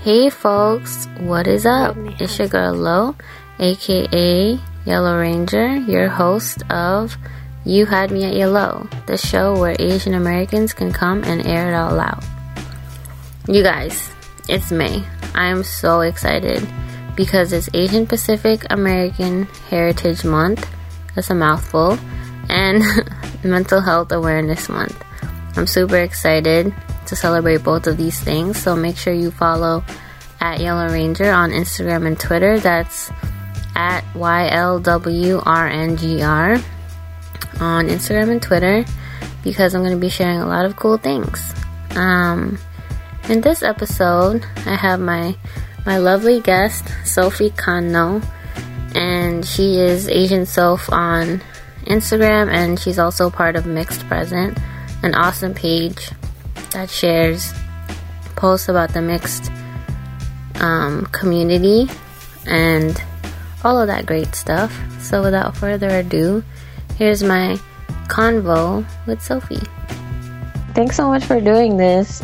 Hey folks, what is up? It's your girl Lo, aka Yellow Ranger, your host of You Had Me at Yellow, the show where Asian Americans can come and air it all out. You guys, it's May. I am so excited because it's Asian Pacific American Heritage Month. That's a mouthful. And Mental Health Awareness Month. I'm super excited to celebrate both of these things. So make sure you follow at Yellow Ranger on Instagram and Twitter. That's at YLWRNGR on Instagram and Twitter because I'm going to be sharing a lot of cool things. Um, in this episode, I have my my lovely guest Sophie Kanno, and she is Asian Soph on Instagram, and she's also part of Mixed Present, an awesome page that shares posts about the mixed um, community and all of that great stuff. So, without further ado, here's my convo with Sophie. Thanks so much for doing this.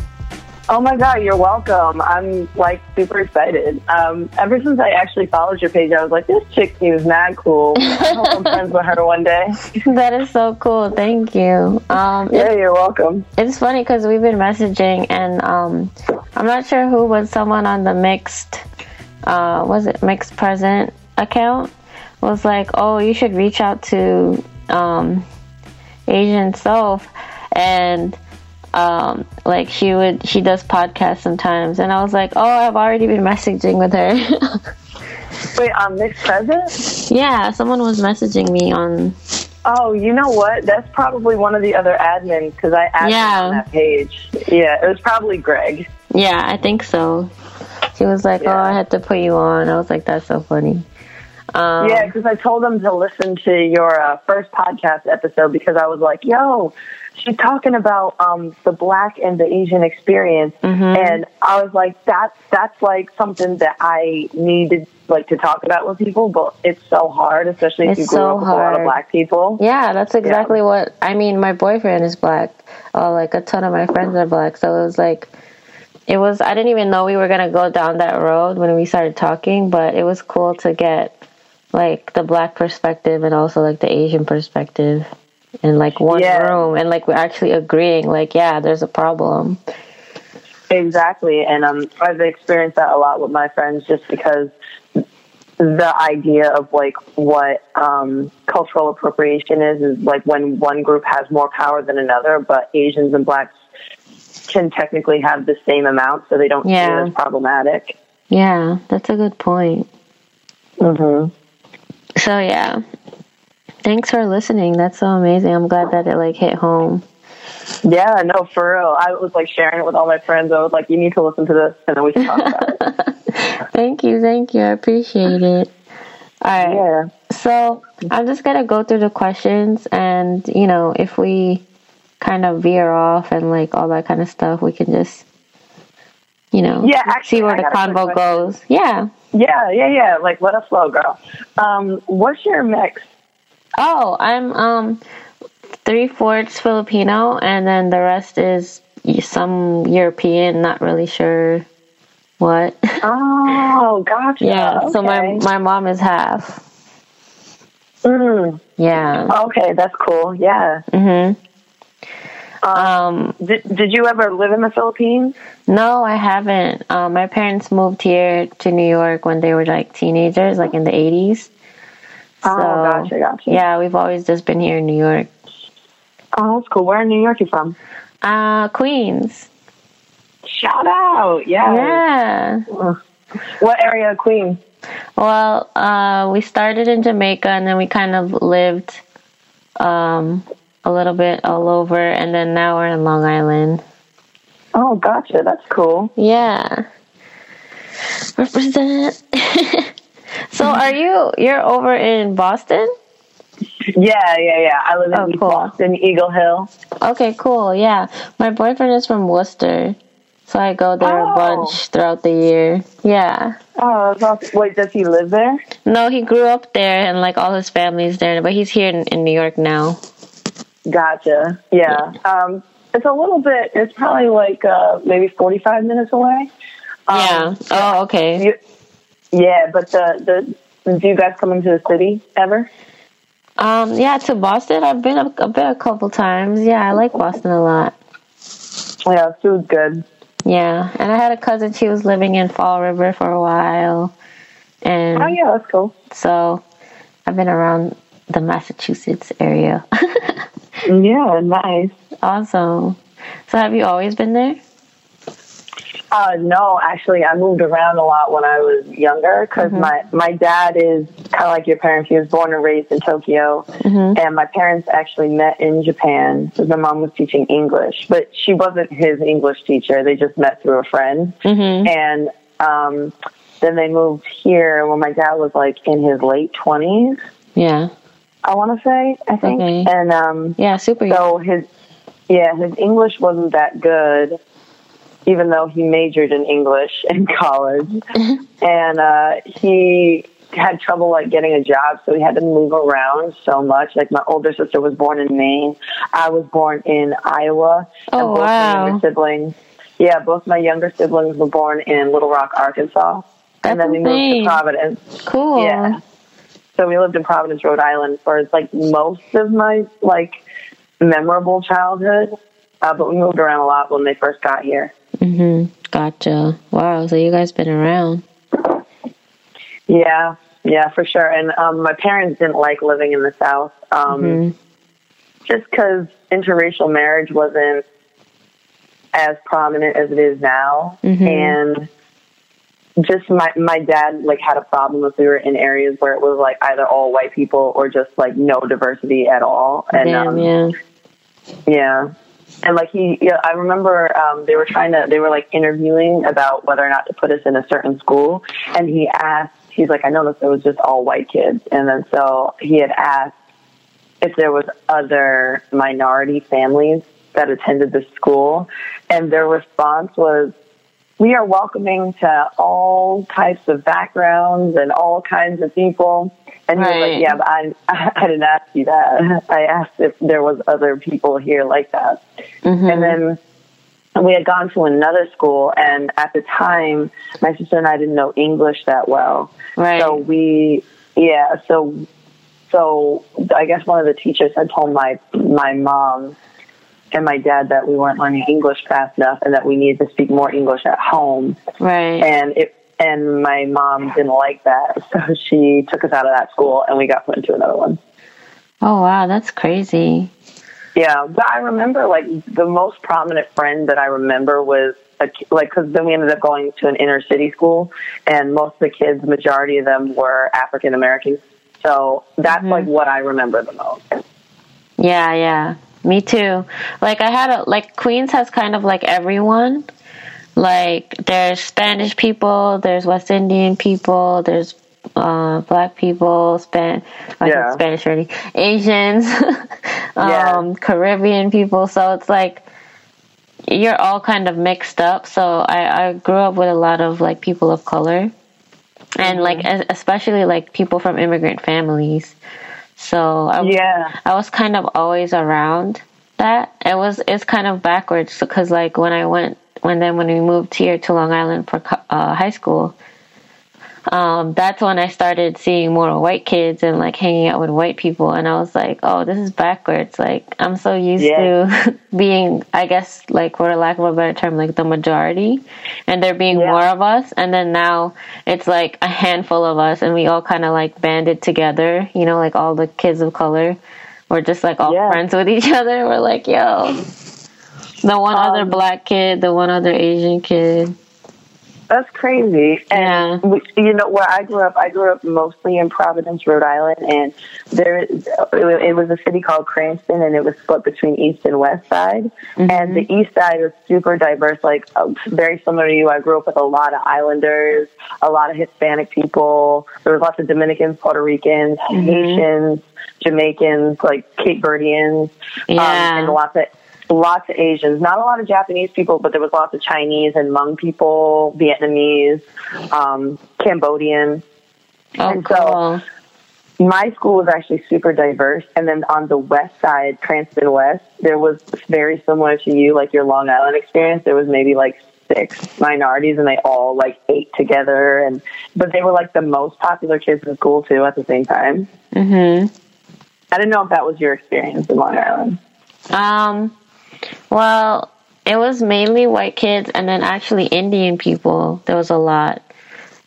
Oh my god, you're welcome. I'm like super excited. Um, ever since I actually followed your page, I was like, this chick seems mad cool. I hope I'm friends with her one day. that is so cool. Thank you. Um, yeah, you're welcome. It's funny because we've been messaging, and um, I'm not sure who was someone on the mixed, uh, was it mixed present account? Was like, oh, you should reach out to um, Asian Soph, and um, like she would she does podcasts sometimes and I was like, Oh, I've already been messaging with her Wait, on this Present? Yeah, someone was messaging me on Oh, you know what? That's probably one of the other admins because I added yeah. on that page. Yeah, it was probably Greg. Yeah, I think so. She was like, yeah. "Oh, I had to put you on." I was like, "That's so funny." Um, yeah, because I told them to listen to your uh, first podcast episode because I was like, "Yo, she's talking about um, the black and the Asian experience, mm-hmm. and I was like, that's that's like something that I needed like to talk about with people, but it's so hard, especially if it's you grew so up with hard. a lot of black people. Yeah, that's exactly yeah. what I mean. My boyfriend is black. Oh, like a ton of my friends are black, so it was like. It was. I didn't even know we were gonna go down that road when we started talking, but it was cool to get like the black perspective and also like the Asian perspective in like one yeah. room and like we're actually agreeing like yeah there's a problem. Exactly and um i've experienced that a lot with my friends just because the idea of like what um cultural appropriation is is like when one group has more power than another but asians and blacks can technically have the same amount so they don't yeah. see it as problematic. Yeah that's a good point. Mhm so yeah Thanks for listening. That's so amazing. I'm glad that it like hit home. Yeah, no, for real. I was like sharing it with all my friends. I was like, you need to listen to this and then we can talk about it. thank you, thank you. I appreciate it. All right. Yeah. So I'm just gonna go through the questions and you know, if we kind of veer off and like all that kind of stuff, we can just you know, yeah, actually, see where the convo goes. Yeah. Yeah, yeah, yeah. Like let us flow, girl. Um, what's your mix Oh, I'm um three fourths Filipino, and then the rest is some European. Not really sure what. Oh, gotcha. yeah. Okay. So my my mom is half. Mm. Yeah. Okay, that's cool. Yeah. Mhm. Um, um, did, did you ever live in the Philippines? No, I haven't. Um, my parents moved here to New York when they were like teenagers, like in the 80s. So, oh, gotcha, gotcha. Yeah, we've always just been here in New York. Oh, that's cool. Where in New York are you from? Uh, Queens. Shout out. Yeah. Yeah. What area of Queens? Well, uh, we started in Jamaica and then we kind of lived um, a little bit all over, and then now we're in Long Island. Oh, gotcha. That's cool. Yeah. Represent. So are you you're over in Boston? Yeah, yeah, yeah. I live in oh, cool. Boston, Eagle Hill. Okay, cool. Yeah. My boyfriend is from Worcester. So I go there oh. a bunch throughout the year. Yeah. Oh, awesome. Wait, does he live there? No, he grew up there and like all his family's there, but he's here in, in New York now. Gotcha. Yeah. yeah. Um, it's a little bit. It's probably like uh, maybe forty-five minutes away. Um, yeah. Oh, okay. You, yeah, but the the do you guys come into the city ever? Um, yeah, to Boston, I've been a, I've been a couple times. Yeah, I like Boston a lot. Yeah, food's good. Yeah, and I had a cousin. She was living in Fall River for a while, and oh yeah, that's cool. So I've been around the Massachusetts area. yeah, nice. Awesome. So have you always been there? Uh, no, actually, I moved around a lot when I was younger because mm-hmm. my my dad is kind of like your parents. He was born and raised in Tokyo, mm-hmm. and my parents actually met in Japan. Because my mom was teaching English, but she wasn't his English teacher. They just met through a friend, mm-hmm. and um, then they moved here when my dad was like in his late twenties. Yeah, I want to say I think, okay. and um, yeah, super. So his yeah his English wasn't that good even though he majored in English in college. And uh, he had trouble like getting a job, so he had to move around so much. Like my older sister was born in Maine, I was born in Iowa, oh, and both wow. my younger siblings. Yeah, both my younger siblings were born in Little Rock, Arkansas, That's and then we insane. moved to Providence. Cool. Yeah. So we lived in Providence, Rhode Island for like most of my like memorable childhood, uh, but we moved around a lot when they first got here. Mm-hmm. Gotcha. Wow. So you guys been around? Yeah, yeah, for sure. And um, my parents didn't like living in the South, um, mm-hmm. just because interracial marriage wasn't as prominent as it is now, mm-hmm. and just my my dad like had a problem if we were in areas where it was like either all white people or just like no diversity at all. And Damn, um, yeah, yeah and like he yeah i remember um they were trying to they were like interviewing about whether or not to put us in a certain school. And he asked he's like i noticed it was just all white kids. And then so he had asked if there was other minority families that attended the school. And their response was we are welcoming to all types of backgrounds and all kinds of people and he was like, "Yeah, but I, I didn't ask you that. I asked if there was other people here like that." Mm-hmm. And then we had gone to another school, and at the time, my sister and I didn't know English that well. Right. So we, yeah, so so I guess one of the teachers had told my my mom and my dad that we weren't learning English fast enough and that we needed to speak more English at home. Right. And it and my mom didn't like that, so she took us out of that school, and we got put into another one. Oh wow, that's crazy. Yeah, but I remember like the most prominent friend that I remember was a, like because then we ended up going to an inner city school, and most of the kids, majority of them were African Americans. So that's mm-hmm. like what I remember the most. Yeah, yeah, me too. Like I had a like Queens has kind of like everyone. Like there's Spanish people, there's West Indian people, there's uh, black people, Span, yeah. Spanish already, Asians, um, yeah. Caribbean people. So it's like you're all kind of mixed up. So I, I grew up with a lot of like people of color, and mm-hmm. like especially like people from immigrant families. So I, yeah, I was kind of always around that. It was it's kind of backwards because like when I went when then when we moved here to Long Island for uh, high school, um, that's when I started seeing more white kids and like hanging out with white people, and I was like, oh, this is backwards. Like I'm so used yeah. to being, I guess, like for a lack of a better term, like the majority, and there being yeah. more of us, and then now it's like a handful of us, and we all kind of like banded together. You know, like all the kids of color. We're just like all yeah. friends with each other. We're like, yo, the one um, other black kid, the one other Asian kid. That's crazy. And yeah. you know where I grew up, I grew up mostly in Providence, Rhode Island, and there it was a city called Cranston, and it was split between East and West Side. Mm-hmm. And the East Side was super diverse, like uh, very similar to you. I grew up with a lot of Islanders, a lot of Hispanic people. There was lots of Dominicans, Puerto Ricans, mm-hmm. Haitians, Jamaicans, like Cape Verdeans, um, yeah. um, and lots of lots of Asians, not a lot of Japanese people, but there was lots of Chinese and Hmong people, Vietnamese, um, Cambodian. Oh, and so my school was actually super diverse. And then on the west side, Cranston West, there was very similar to you, like your Long Island experience. There was maybe like six minorities, and they all like ate together, and but they were like the most popular kids in school too at the same time. Mhm. I didn't know if that was your experience in Long Island. Um. Well, it was mainly white kids, and then actually Indian people. There was a lot,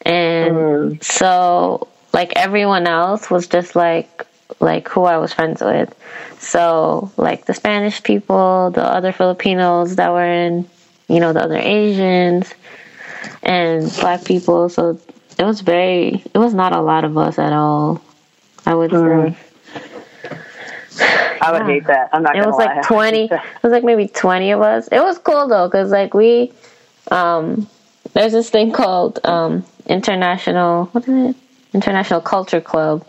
and Mm. so like everyone else was just like like who I was friends with. So like the Spanish people, the other Filipinos that were in, you know, the other Asians and black people. So it was very it was not a lot of us at all. I would Mm. say. I would Yeah. hate that. I'm not. It was lie. like 20 it was like maybe 20 of us. It was cool though cuz like we um there's this thing called um international what is it? International Culture Club,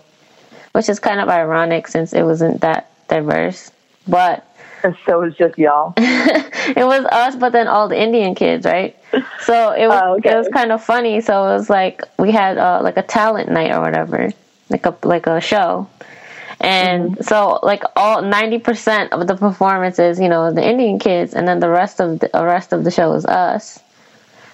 which is kind of ironic since it wasn't that diverse. But so it was just y'all. it was us, but then all the Indian kids, right? So it was Oh, okay. it was kind of funny. So it was like we had uh, like a talent night or whatever, like a like a show, and Mm-hmm. so like all ninety percent of the performances, you know, the Indian kids, and then the rest of the, the rest of the show was us.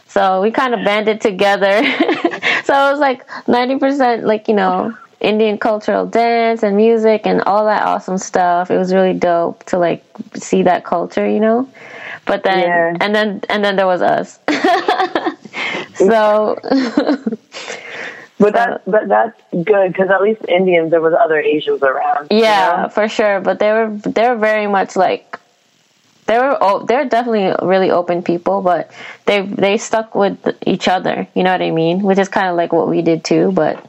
So we kind of banded together. so it was like ninety percent, like you know, Indian cultural dance and music and all that awesome stuff. It was really dope to like see that culture, you know. But then Yeah. and then and then there was us. so But that, but that's good because at least Indians, there was other Asians around. you yeah, know? for sure. But they were they were very much like they were oh, they're definitely really open people, but they they stuck with each other. You know what I mean? Which is kind of like what we did too. But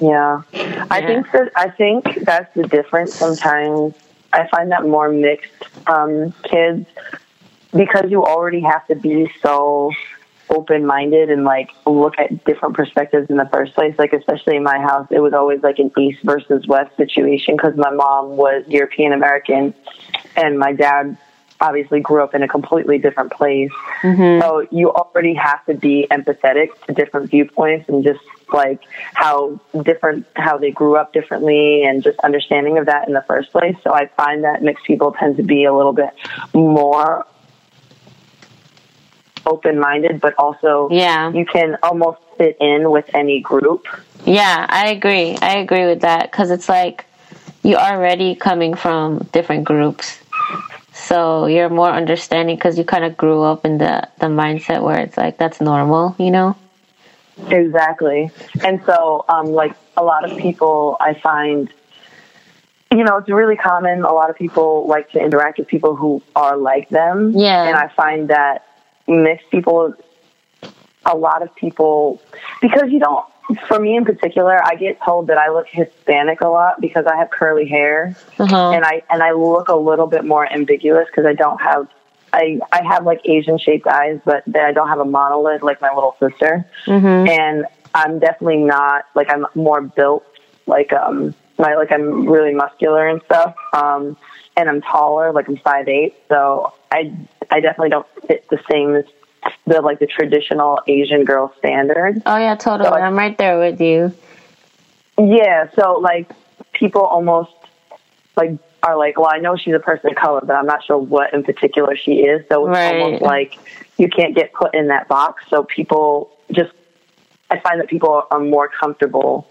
Yeah. I think that I think that's the difference sometimes. I find that more mixed um, kids because you already have to be so open minded and like look at different perspectives in the first place. Like especially in my house, it was always like an east versus west situation because my mom was European American and my dad obviously grew up in a completely different place. Mm-hmm. So you already have to be empathetic to different viewpoints and just like how different how they grew up differently and just understanding of that in the first place. So I find that mixed people tend to be a little bit more open minded but also yeah, you can almost fit in with any group. yeah, I agree. I agree with that because it's like you are already coming from different groups. So you're more understanding because you kind of grew up in the, the mindset where it's like that's normal, you know? Exactly. And so, um, like a lot of people, I find, you know, it's really common. A lot of people like to interact with people who are like them. Yeah. And I find that mixed people, a lot of people, because you don't, for me in particular, I get told that I look Hispanic a lot because I have curly hair Uh-huh. and I and I look a little bit more ambiguous because I don't have I I have like Asian shaped eyes, but then I don't have a monolid like my little sister. Mhm. And I'm definitely not like I'm more built like um my like I'm really muscular and stuff. Um and I'm taller, like I'm five eight, so I I definitely don't fit the same as the like the traditional Asian girl standard. Oh yeah, totally. So I'm right there with you. Yeah, so like people almost like are like, well, I know she's a person of color, but I'm not sure what in particular she is. So it's Right. almost like you can't get put in that box. So people just, I find that people are more comfortable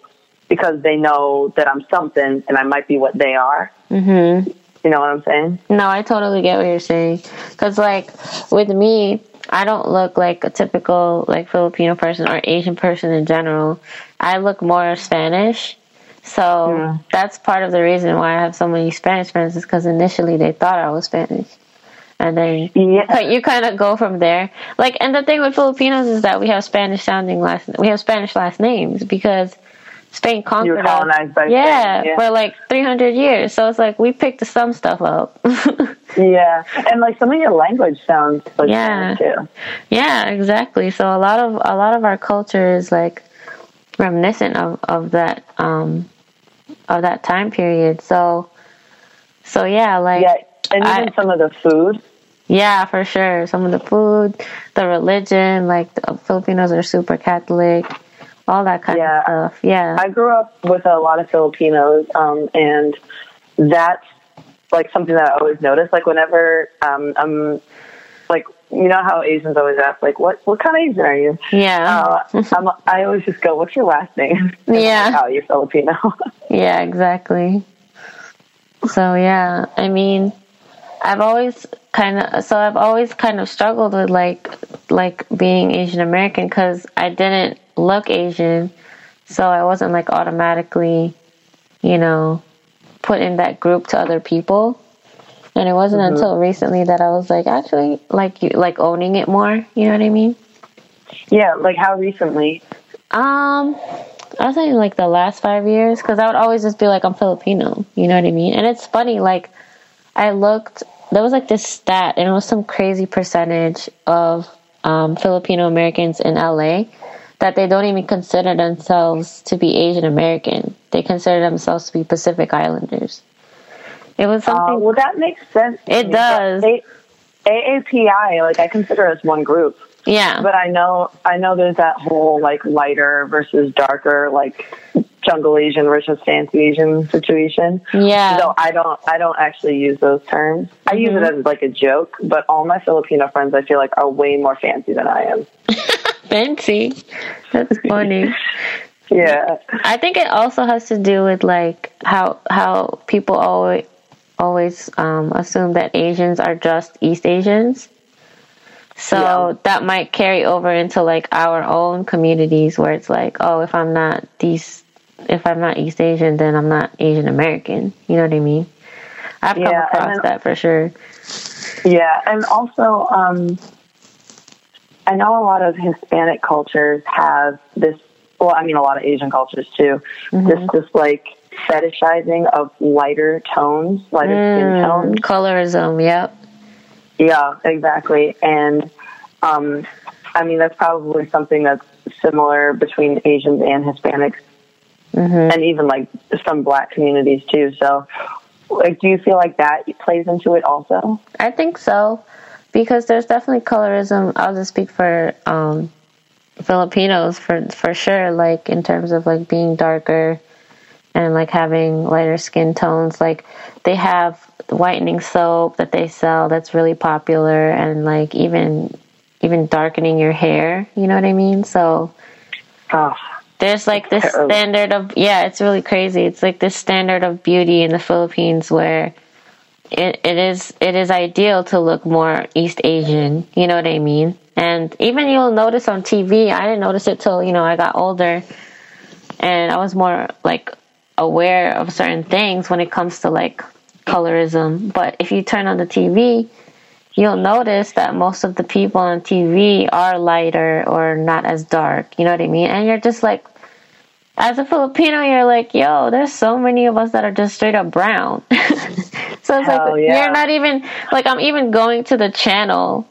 because they know that I'm something and I might be what they are. Mhm. You know what I'm saying? No, I totally get what you're saying. Cause like with me, I don't look like a typical like Filipino person or Asian person in general. I look more Spanish. So Yeah. that's part of the reason why I have so many Spanish friends is because initially they thought I was Spanish. And then Yeah. you kind of go from there. Like, and the thing with Filipinos is that we have Spanish sounding last, we have Spanish last names because Spain conquered You colonized by yeah, Spain, yeah. for like 300 years. So it's like we picked some stuff up. Yeah. And like some of your language sounds like Yeah. Too. yeah, exactly. So a lot of a lot of our culture is like reminiscent of of that um of that time period. So so yeah, like Yeah. And I- even some of the food. Yeah, for sure. Some of the food, the religion, like the Filipinos are super Catholic, all that kind Yeah. of stuff. Yeah. I grew up with a lot of Filipinos, um, and that's like something that I always notice. Like whenever um, I'm like you know how Asians always ask, like, what what kind of Asian are you? Yeah. Uh, I'm, I always just go, what's your last name? Yeah. Like, oh, you're Filipino. yeah, exactly. So yeah, I mean, I've always kind of so I've always kind of struggled with like like being Asian American because I didn't look Asian, so I wasn't like automatically, you know, put in that group to other people. And it wasn't mm-hmm. until recently that I was like actually like you like owning it more. You know what I mean? Yeah, like how recently? Um, I was saying like the last five years because I would always just be like I'm Filipino. You know what I mean? And it's funny like I looked there was like this stat and it was some crazy percentage of um, Filipino Americans in LA that they don't even consider themselves to be Asian American. They consider themselves to be Pacific Islanders. It was uh, something. Uh, well, that makes sense. It does. A- AAPI, like I consider us one group. Yeah. But I know, I know there's that whole like lighter versus darker, like jungle Asian versus fancy Asian situation. Yeah. So I don't, I don't actually use those terms. Mm-hmm. I use it mm-hmm. as like a joke, but all my Filipino friends I feel like are way more fancy than I am. fancy. That's funny. yeah. I think it also has to do with like how how people always always um, assume that Asians are just East Asians. So yeah. that might carry over into like our own communities where it's like, oh, if I'm not these, if I'm not East Asian, then I'm not Asian American. You know what I mean? I've come yeah, across then, that for sure. Yeah, and also, um, I know a lot of Hispanic cultures have this. Well, I mean, a lot of Asian cultures too. Mm-hmm. This, this like fetishizing of lighter tones, lighter mm, skin tones. Colorism, yep. Yeah, exactly. And um, I mean, that's probably something that's similar between Asians and Hispanics, mm-hmm. and even like some black communities too. So, like, do you feel like that plays into it also? I think so, because there's definitely colorism. I'll just speak for um, Filipinos for for sure. Like in terms of like being darker and like having lighter skin tones. Like they have whitening soap that they sell that's really popular and like even even darkening your hair, you know what I mean? So oh, there's like this standard of yeah, it's really crazy. It's like this standard of beauty in the Philippines where it, is it is ideal to look more East Asian, you know what I mean? And even you'll notice on TV, I didn't notice it till, you know, I got older and I was more like aware of certain things when it comes to like colorism. But if you turn on the TV, you'll notice that most of the people on TV are lighter or not as dark. You know what I mean? And you're just like, as a Filipino, you're like, yo, there's so many of us that are just straight up brown. so it's Hell like, yeah. you're not even, like, I'm even going to the channel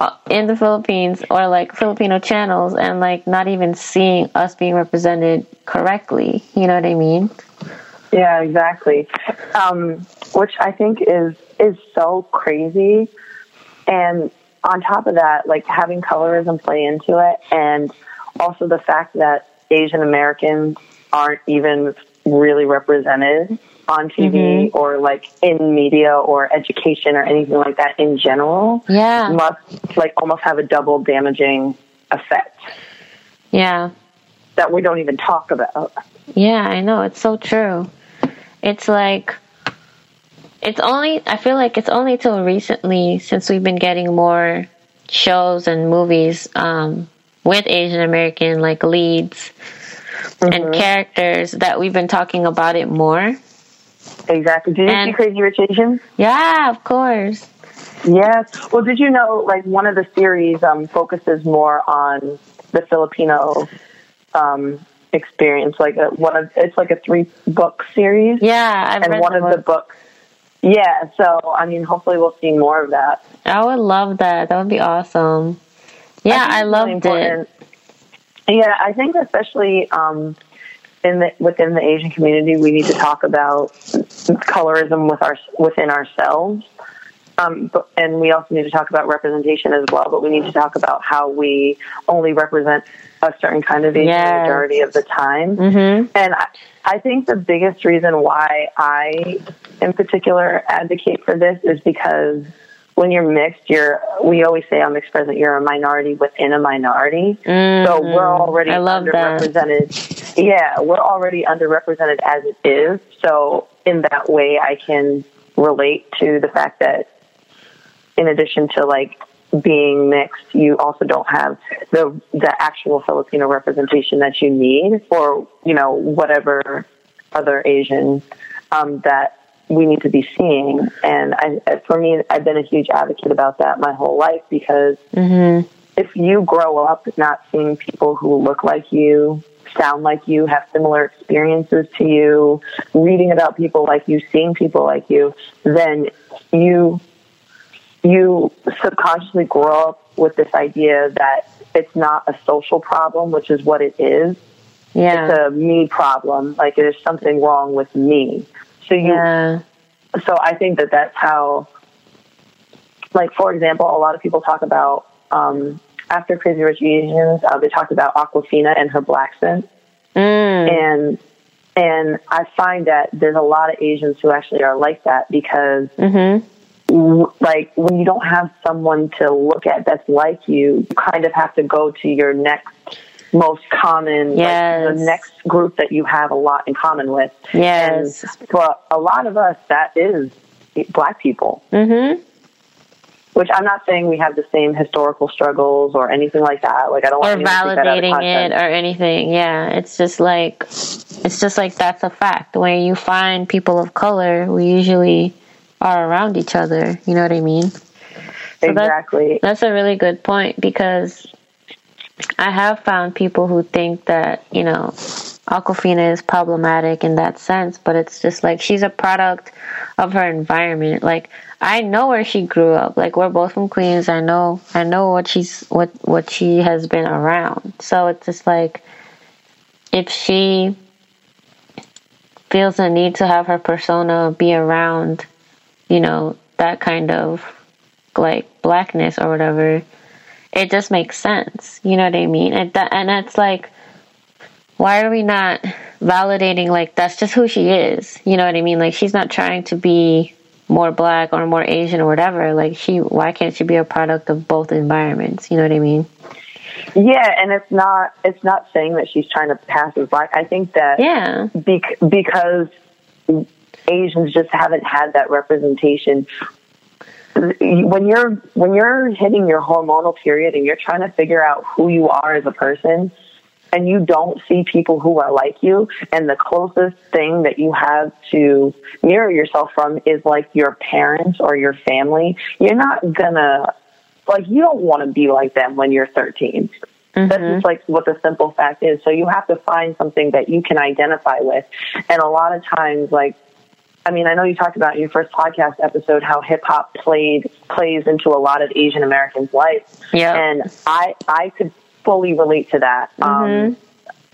uh, in the Philippines or like Filipino channels and like not even seeing us being represented correctly. You know what I mean? Yeah, exactly. Um, which I think is is so crazy. And on top of that, like having colorism play into it, and also the fact that Asian Americans aren't even really represented on TV mm-hmm. or like in media or education or anything like that in general. Yeah. Must like almost have a double damaging effect. Yeah. That we don't even talk about. Yeah, I know. It's so true. It's like, it's only, I feel like it's only till recently since we've been getting more shows and movies um, with Asian American like leads mm-hmm. and characters that we've been talking about it more. Exactly. Did you and, see Crazy Rich Asians? Yeah, of course. Yes. Well, did you know, like, one of the series um, focuses more on the Filipino um, experience. Like, a, one of it's like a three book series. Yeah, I've and one of the books. Yeah. So, I mean, hopefully, we'll see more of that. I would love that. That would be awesome. Yeah, I, I loved really it. Yeah, I think especially um, in the, within the Asian community, we need to talk about colorism with our within ourselves. Um, but, and we also need to talk about representation as well. But we need to talk about how we only represent a certain kind of Asian yes. majority of the time. Mm-hmm. And I, I think the biggest reason why I, in particular, advocate for this is because when you're mixed, you're we always say on mixed present, you're a minority within a minority. Mm-hmm. So we're already I love underrepresented. That. Yeah, we're already underrepresented as it is. So in that way, I can relate to the fact that in addition to like being mixed, you also don't have the the actual Filipino representation that you need for you know whatever other Asian um, that we need to be seeing. And I, for me, I've been a huge advocate about that my whole life because mm-hmm. if you grow up not seeing people who look like you, sound like you, have similar experiences to you, reading about people like you, seeing people like you, then you you subconsciously grow up with this idea that it's not a social problem, which is what it is. Yeah. It's a me problem. Like there's something wrong with me. So you, yeah. so I think that that's how, like, for example, a lot of people talk about, um, after Crazy Rich Asians, uh, they talked about Awkwafina and her blaccent. Mm. And, and I find that there's a lot of Asians who actually are like that because, mm-hmm like when you don't have someone to look at that's like you, you kind of have to go to your next most common, yes. like the next group that you have a lot in common with. Yes. And for a lot of us, that is black people. Mm-hmm. Which I'm not saying we have the same historical struggles or anything like that. Like I don't or validating it or anything. Yeah, it's just like it's just like that's a fact. When you find people of color, we usually are around each other. You know what I mean? So exactly. That's, that's a really good point because I have found people who think that, you know, Awkwafina is problematic in that sense, but it's just like she's a product of her environment. Like I know where she grew up. Like we're both from Queens. I know I know what she's what what she has been around. So it's just like if she feels the need to have her persona be around, you know, that kind of like blackness or whatever, it just makes sense. You know what I mean? And that, and it's like, why are we not validating like that's just who she is? You know what I mean? Like she's not trying to be more black or more Asian or whatever. Like she, why can't she be a product of both environments? You know what I mean? Yeah, and it's not it's not saying that she's trying to pass as black. I think that yeah, bec- because Asians just haven't had that representation. When you're when you're hitting your hormonal period and you're trying to figure out who you are as a person, and you don't see people who are like you, and the closest thing that you have to mirror yourself from is like your parents or your family, you're not gonna like you don't want to be like them when you're 13. Mm-hmm. That's just like what the simple fact is. So you have to find something that you can identify with. And a lot of times, like, I mean, I know you talked about in your first podcast episode how hip hop played plays into a lot of Asian Americans' life. Yeah. And I I could fully relate to that. Mm-hmm. Um,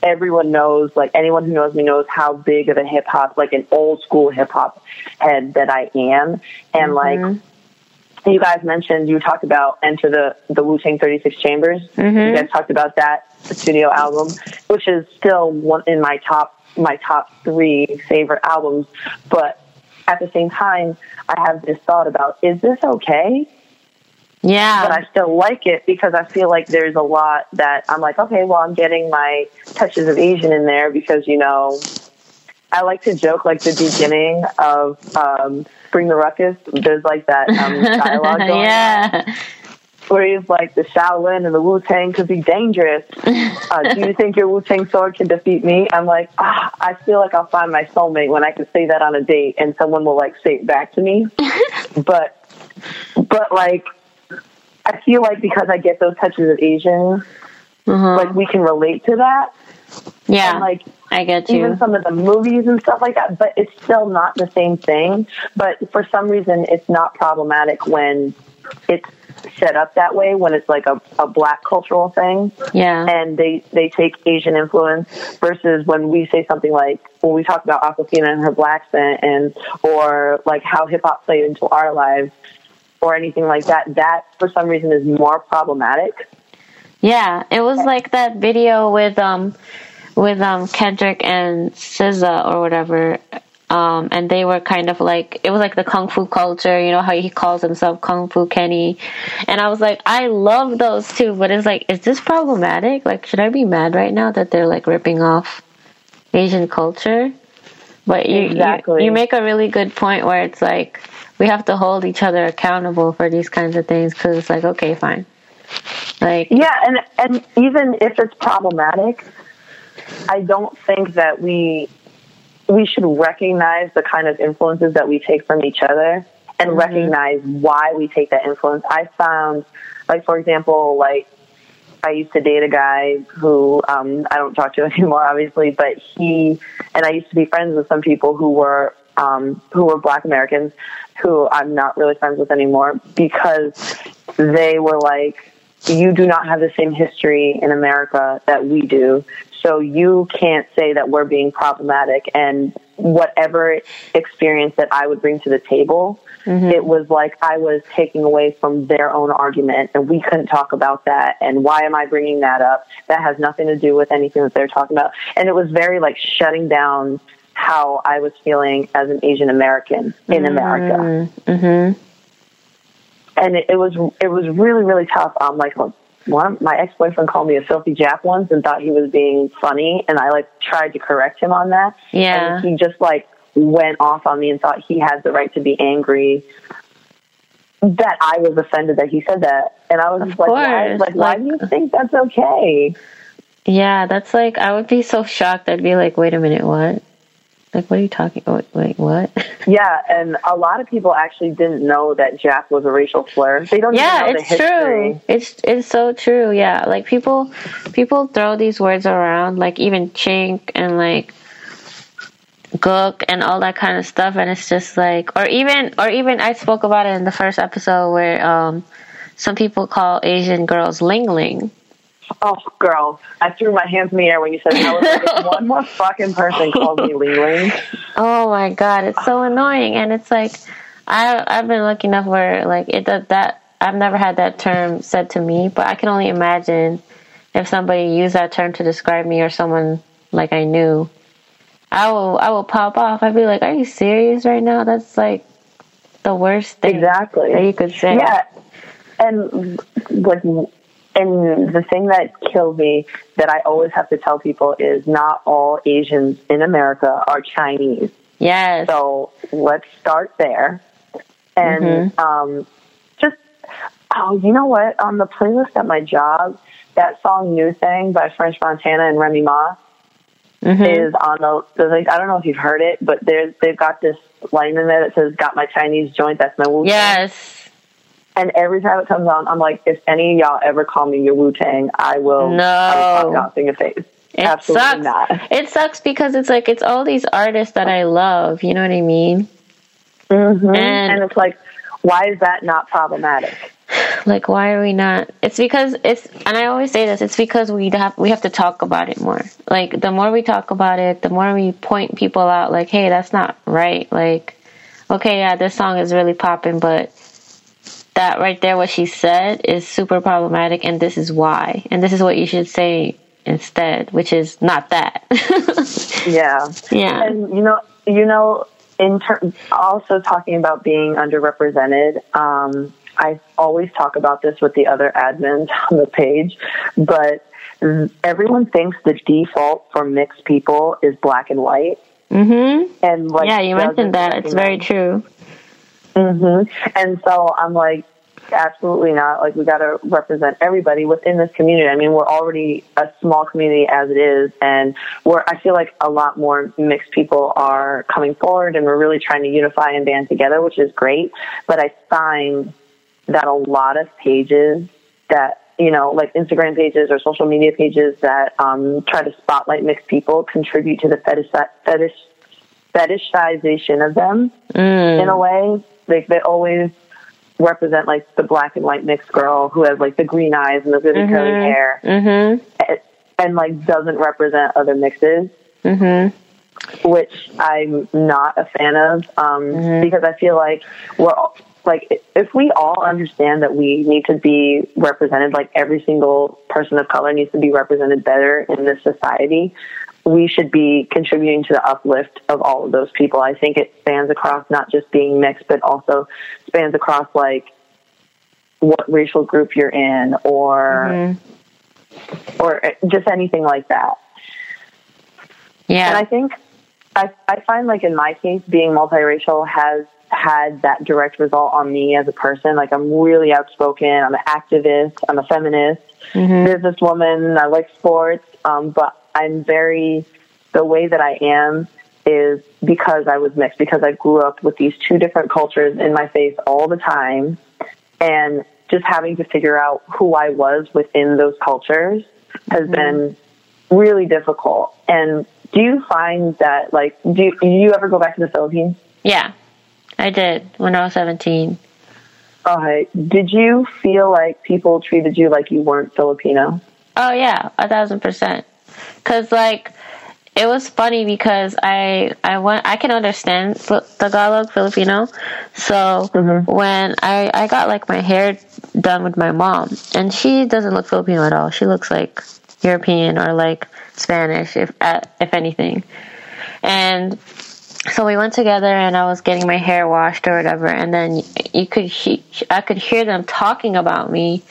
everyone knows, like anyone who knows me knows how big of a hip hop, like an old school hip hop head that I am. And Mm-hmm. like you guys mentioned you talked about Enter the the Wu Tang Thirty Six Chambers. Mm-hmm. You guys talked about that studio album, which is still one in my top my top three favorite albums. But at the same time, I have this thought about is this okay? Yeah. But I still like it because I feel like there's a lot that I'm like, okay, well, I'm getting my touches of Asian in there because you know. I like to joke like the beginning of um, Bring the Ruckus. There's like that um, dialogue going yeah. on where he's like the Shaolin and the Wu Tang could be dangerous. Uh, do you think your Wu Tang sword can defeat me? I'm like, ah, I feel like I'll find my soulmate when I can say that on a date, and someone will like say it back to me. but, but like, I feel like because I get those touches of Asian, uh-huh. like we can relate to that. Yeah. And like I get you. even some of the movies and stuff like that, but it's still not the same thing. But for some reason, it's not problematic when it's set up that way, when it's like a, a black cultural thing. Yeah. And they, they take Asian influence versus when we say something like, when we talk about Awkwafina and her blaccent and, or like how hip hop played into our lives or anything like that, that for some reason is more problematic. Yeah, it was like that video with um with um Kendrick and SZA or whatever. Um, and they were kind of like it was like the kung fu culture, you know how he calls himself Kung Fu Kenny, and I was like, I love those too, but it's like, is this problematic? Like, should I be mad right now that they're like ripping off Asian culture? But you, exactly. you, you make a really good point where it's like we have to hold each other accountable for these kinds of things because it's like okay, fine. Like yeah, and and even if it's problematic, I don't think that we we should recognize the kind of influences that we take from each other and mm-hmm. recognize why we take that influence. I found, like for example, like I used to date a guy who um, I don't talk to anymore, obviously, but he and I used to be friends with some people who were um, who were Black Americans, who I'm not really friends with anymore because they were like, "You do not have the same history in America that we do, so you can't say that we're being problematic." And whatever experience that I would bring to the table Mm-hmm. It was like I was taking away from their own argument and we couldn't talk about that. And why am I bringing that up? That has nothing to do with anything that they're talking about. And it was very like shutting down how I was feeling as an Asian American in mm-hmm. America. Mm-hmm. And it, it, was, it was really, really tough. Um, like, one my ex boyfriend called me a filthy Jap once and thought he was being funny, and I like tried to correct him on that. Yeah, and he just like went off on me and thought he had the right to be angry that I was offended that he said that. And I was of like, why, like, like, why do you think that's okay? Yeah, that's like, I would be so shocked. I'd be like, wait a minute, what? Like, what are you talking about? Wait, what? Yeah, and a lot of people actually didn't know that Jap was a racial slur. They don't yeah, it's true. It's it's so true. Yeah, like people people throw these words around, like even chink and like gook and all that kind of stuff and it's just like or even or even I spoke about it in the first episode where um some people call Asian girls ling ling. Oh, girl, I threw my hands in the air when you said that. I was like, one more fucking person called me ling. Oh my god, it's so annoying, and it's like I I've been lucky enough where like it that that I've never had that term said to me, but I can only imagine if somebody used that term to describe me or someone like I knew I will I will pop off. I'd be like, "Are you serious right now? That's like the worst thing exactly that you could say." Yeah, and like, and the thing that kills me that I always have to tell people is not all Asians in America are Chinese. Yes. So let's start there, and mm-hmm. um, just oh, you know what? On the playlist at my job, that song "New Thing" by French Montana and Remy Ma mm-hmm. is on the, like I don't know if you've heard it, but they've got this line in there that says "Got my Chinese joint, that's my Wu." Yes. And every time it comes on, I'm like, if any of y'all ever call me your Wu Tang, I will no I in your face. It Absolutely sucks. Not. It sucks because it's like it's all these artists that I love. You know what I mean? Mm-hmm. And, and it's like, why is that not problematic? like why are we not it's because it's and i always say this it's because we have we have to talk about it more like the more we talk about it the more we point people out like hey that's not right like okay yeah this song is really popping but that right there what she said is super problematic and this is why and this is what you should say instead which is not that yeah yeah and you know you know in ter- also talking about being underrepresented um I always talk about this with the other admins on the page, but everyone thinks the default for mixed people is black and white. Mm-hmm. And like, yeah, you mentioned that. It's very true. Mm-hmm. And so I'm like, absolutely not. Like, we got to represent everybody within this community. I mean, we're already a small community as it is, and we're. I feel like a lot more mixed people are coming forward, and we're really trying to unify and band together, which is great. But I find that a lot of pages that you know, like Instagram pages or social media pages that um, try to spotlight mixed people contribute to the fetish, fetish fetishization of them mm. in a way. Like they always represent like the black and white mixed girl who has like the green eyes and the really mm-hmm. curly hair, mm-hmm. and, and, like doesn't represent other mixes. Mm-hmm. Which I'm not a fan of um, mm-hmm. because I feel like we're all, like if we all understand that we need to be represented like every single person of color needs to be represented better in this society we should be contributing to the uplift of all of those people. I think it spans across not just being mixed, but also spans across like what racial group you're in or mm-hmm. or just anything like that. Yeah. And I think I I find like in my case being multiracial has had that direct result on me as a person. Like I'm really outspoken. I'm an activist. I'm a feminist, mm-hmm. businesswoman. I like sports. Um, but I'm very, the way that I am is because I was mixed, because I grew up with these two different cultures in my face all the time. And just having to figure out who I was within those cultures has mm-hmm. been really difficult. And do you find that, like, do you, do you ever go back to the Philippines? Yeah. I did when I was 17. All right. Did you feel like people treated you like you weren't Filipino? Oh, yeah, a thousand percent. Because, like, it was funny because I I went I can understand the Tagalog Filipino, so mm-hmm. when I I got like my hair done with my mom, and she doesn't look Filipino at all. She looks like European or like Spanish, if if anything, and so we went together and I was getting my hair washed or whatever and then you could he, I could hear them talking about me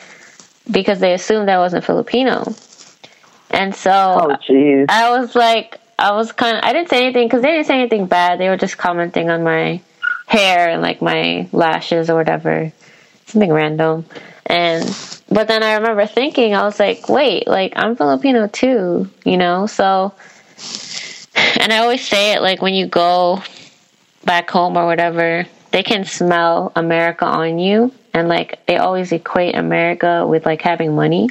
because they assumed I wasn't Filipino. And so oh, I was like I was kind of I didn't say anything cuz they didn't say anything bad. They were just commenting on my hair and like my lashes or whatever. Something random. And but then I remember thinking I was like, "Wait, like I'm Filipino too, you know?" So and I always say it like when you go back home or whatever, they can smell America on you. And like they always equate America with like having money.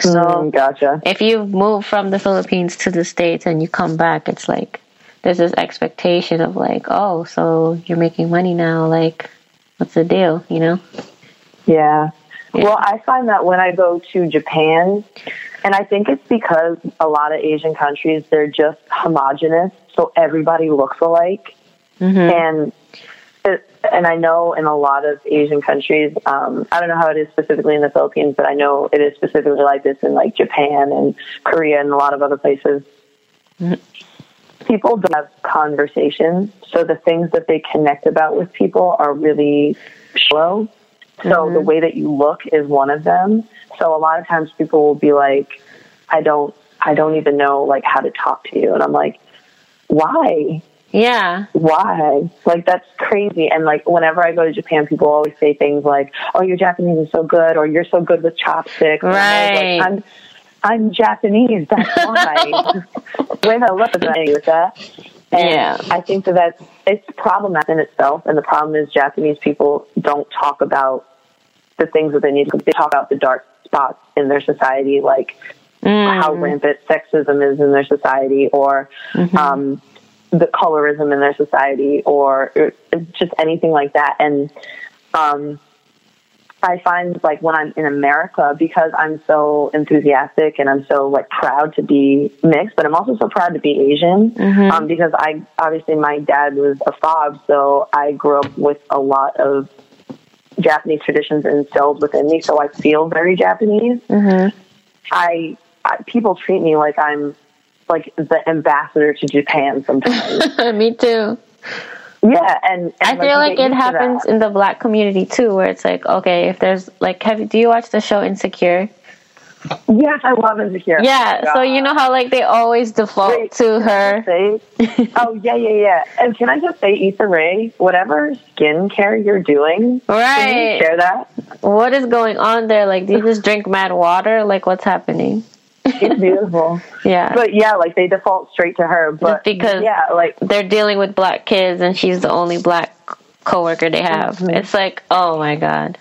So mm, gotcha. If you move from the Philippines to the States and you come back, it's like there's this expectation of like, oh, so you're making money now, like what's the deal, you know? Yeah. yeah. Well, I find that when I go to Japan, and I think it's because a lot of Asian countries, they're just homogenous. So everybody looks alike. Mm-hmm. And it, and I know in a lot of Asian countries, um, I don't know how it is specifically in the Philippines, but I know it is specifically like this in like Japan and Korea and a lot of other places. People don't have conversations, so the things that they connect about with people are really shallow. So mm-hmm. the way that you look is one of them. So a lot of times people will be like, I don't, I don't even know like how to talk to you. And I'm like, why? Yeah. Why? Like that's crazy. And like whenever I go to Japan, people always say things like, "Oh, your Japanese is so good," or "You're so good with chopsticks." Right. Like, I'm, I'm Japanese. That's why. When I look at with that. And yeah. I think that that's it's problematic in itself. And the problem is Japanese people don't talk about the things that they need. They talk about the dark spots in their society, like mm. how rampant sexism is in their society, or mm-hmm. um, the colorism in their society, or, or just anything like that. And um, I find like when I'm in America, because I'm so enthusiastic and I'm so like proud to be mixed, but I'm also so proud to be Asian mm-hmm. um, because I obviously my dad was a fob, so I grew up with a lot of Japanese traditions instilled within me, so I feel very Japanese. Mm-hmm. I, I people treat me like I'm like the ambassador to Japan sometimes. me too. Yeah, and, and I feel like, like it happens in the black community too, where it's like, okay, if there's like, have do you watch the show Insecure? Yes, I love Insecure. Yeah, oh so you know how like they always default Wait, to her. Oh yeah, yeah, yeah. And can I just say, Issa Rae, whatever skincare you're doing, right? share that. What is going on there? Like, do you just drink mad water? Like, what's happening? It's beautiful. yeah. But yeah, like they default straight to her. But because yeah, like they're dealing with black kids and she's the only black coworker they have. Mm-hmm. It's like, oh my god.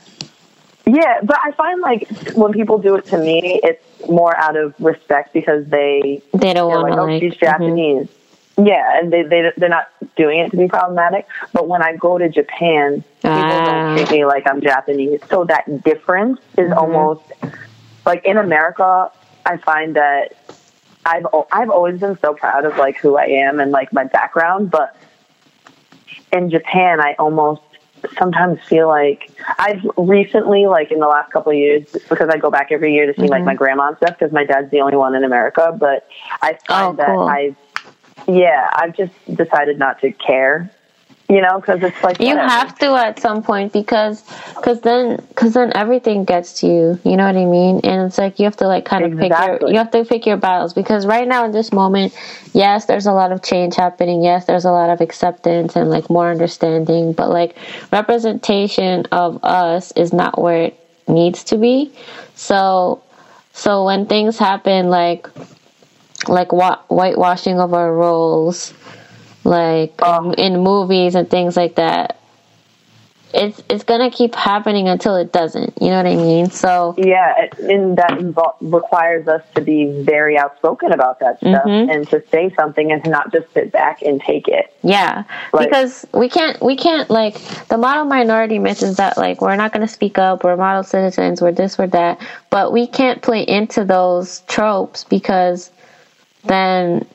Yeah, but I find like when people do it to me, it's more out of respect because they they don't want like, oh, like, she's mm-hmm. Japanese. Mm-hmm. Yeah, and they they they're not doing it to be problematic. But when I go to Japan, people don't treat me like I'm Japanese. So that difference is mm-hmm. almost like in America. I find that I've I've always been so proud of like who I am and like my background, but in Japan, I almost sometimes feel like I've recently, like in the last couple of years, because I go back every year to see mm-hmm. like my grandma and stuff, because my dad's the only one in America. But I find oh, cool. that I've, yeah, I've just decided not to care you know because it's like you whatever. have to at some point because because then because then everything gets to you you know what i mean and it's like you have to like kind of exactly. pick your you have to pick your battles because right now in this moment yes there's a lot of change happening yes there's a lot of acceptance and like more understanding but like representation of us is not where it needs to be so so when things happen like like wa- whitewashing of our roles like oh. in movies and things like that. It's it's gonna keep happening until it doesn't. You know what I mean? So yeah, and that invo- requires us to be very outspoken about that stuff mm-hmm. and to say something and to not just sit back and take it. Yeah, like, because we can't we can't like the model minority myth is that like we're not gonna speak up, we're model citizens, we're this, we're that, but we can't play into those tropes because then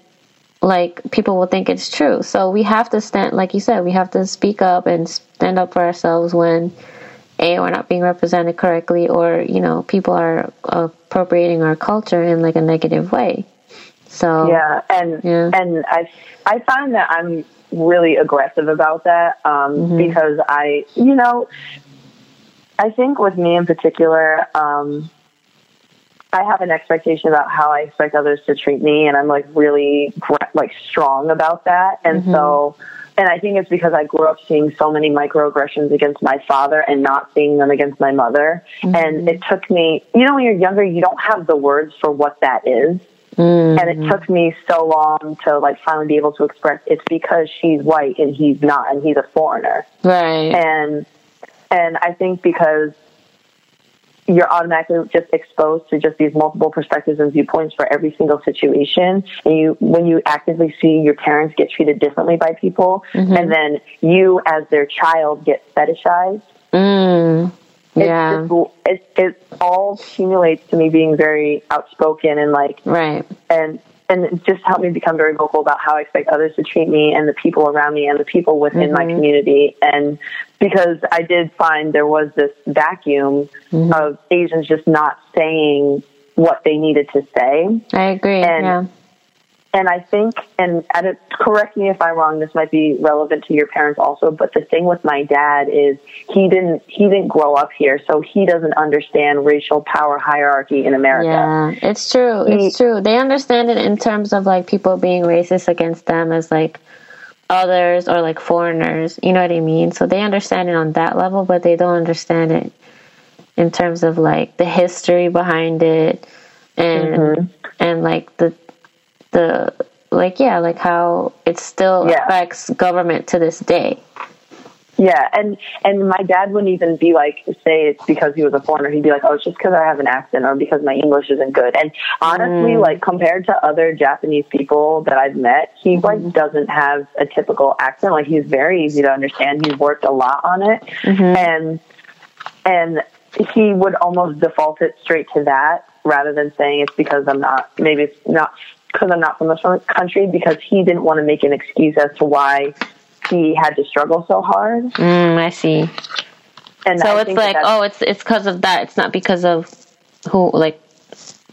like people will think it's true. So we have to stand, like you said, we have to speak up and stand up for ourselves when a we're not being represented correctly, or you know people are appropriating our culture in like a negative way. So yeah, and yeah. and I I find that I'm really aggressive about that um, mm-hmm. because I you know I think with me in particular. Um, I have an expectation about how I expect others to treat me, and I'm like really like strong about that. And mm-hmm. so, and I think it's because I grew up seeing so many microaggressions against my father and not seeing them against my mother. Mm-hmm. And it took me, you know, when you're younger, you don't have the words for what that is. Mm-hmm. And it took me so long to like finally be able to express it's because she's white and he's not, and he's a foreigner. Right. And and I think because you're automatically just exposed to just these multiple perspectives and viewpoints for every single situation. And you, when you actively see your parents get treated differently by people, mm-hmm. and then you as their child get fetishized. Mm. Yeah. it, it all accumulates to me being very outspoken and like, right. And and it just helped me become very vocal about how I expect others to treat me and the people around me and the people within mm-hmm. my community. And because I did find there was this vacuum mm-hmm. of Asians just not saying what they needed to say. I agree. And yeah and I think, and it, correct me if I'm wrong. This might be relevant to your parents also, but the thing with my dad is he didn't he didn't grow up here, so he doesn't understand racial power hierarchy in America. Yeah, it's true. He, it's true. They understand it in terms of like people being racist against them as like others or like foreigners. You know what I mean? So they understand it on that level, but they don't understand it in terms of like the history behind it and mm-hmm. and like the the like yeah like how it still yeah. affects government to this day yeah and and my dad wouldn't even be like say it's because he was a foreigner he'd be like oh it's just because i have an accent or because my english isn't good and honestly mm. like compared to other japanese people that i've met he mm-hmm. like doesn't have a typical accent like he's very easy to understand he's worked a lot on it mm-hmm. and and he would almost default it straight to that rather than saying it's because i'm not maybe it's not because I'm not from the country because he didn't want to make an excuse as to why he had to struggle so hard. Mm, I see. And so I it's like, oh, it's it's because of that. It's not because of who, like,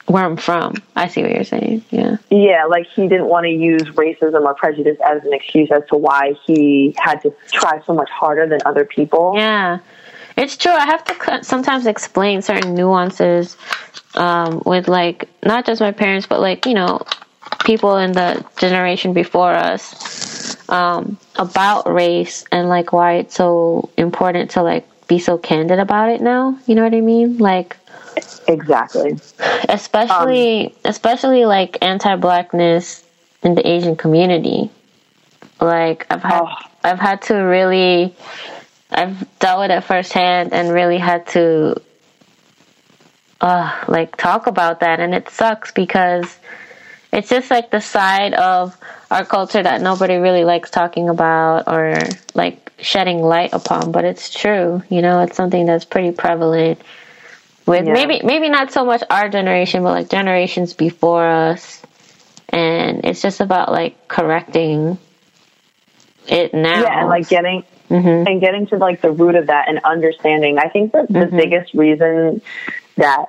where I'm from. I see what you're saying. Yeah. Yeah, like he didn't want to use racism or prejudice as an excuse as to why he had to try so much harder than other people. Yeah. It's true. I have to sometimes explain certain nuances um, with like not just my parents, but like you know people in the generation before us um, about race and like why it's so important to like be so candid about it now. You know what I mean? Like exactly. Especially, um, especially like anti-blackness in the Asian community. Like I've had, oh. I've had to really, I've dealt with it firsthand and really had to, uh, like talk about that, and it sucks because it's just like the side of our culture that nobody really likes talking about or like shedding light upon but it's true you know it's something that's pretty prevalent with yeah. maybe maybe not so much our generation but like generations before us and it's just about like correcting it now yeah and like getting mm-hmm. and getting to like the root of that and understanding. I think that the mm-hmm. biggest reason that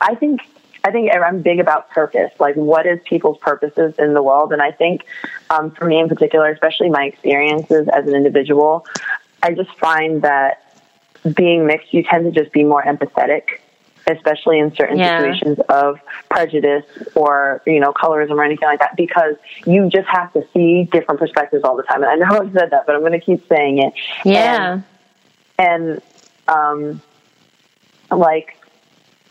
I think I think I'm big about purpose. Like, what is people's purposes in the world? And I think, um, for me in particular, especially my experiences as an individual, I just find that being mixed, you tend to just be more empathetic, especially in certain yeah. situations of prejudice or, you know, colorism or anything like that, because you just have to see different perspectives all the time. And I know I've said that, but I'm going to keep saying it. Yeah. And, and um, like,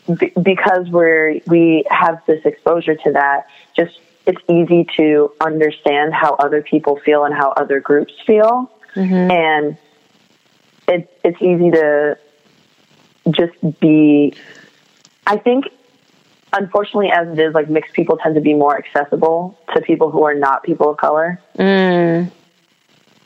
b- because we're, we have this exposure to that, just it's easy to understand how other people feel and how other groups feel. Mm-hmm. And it, it's easy to just be. I think, unfortunately, as it is, like mixed people tend to be more accessible to people who are not people of color. Mm.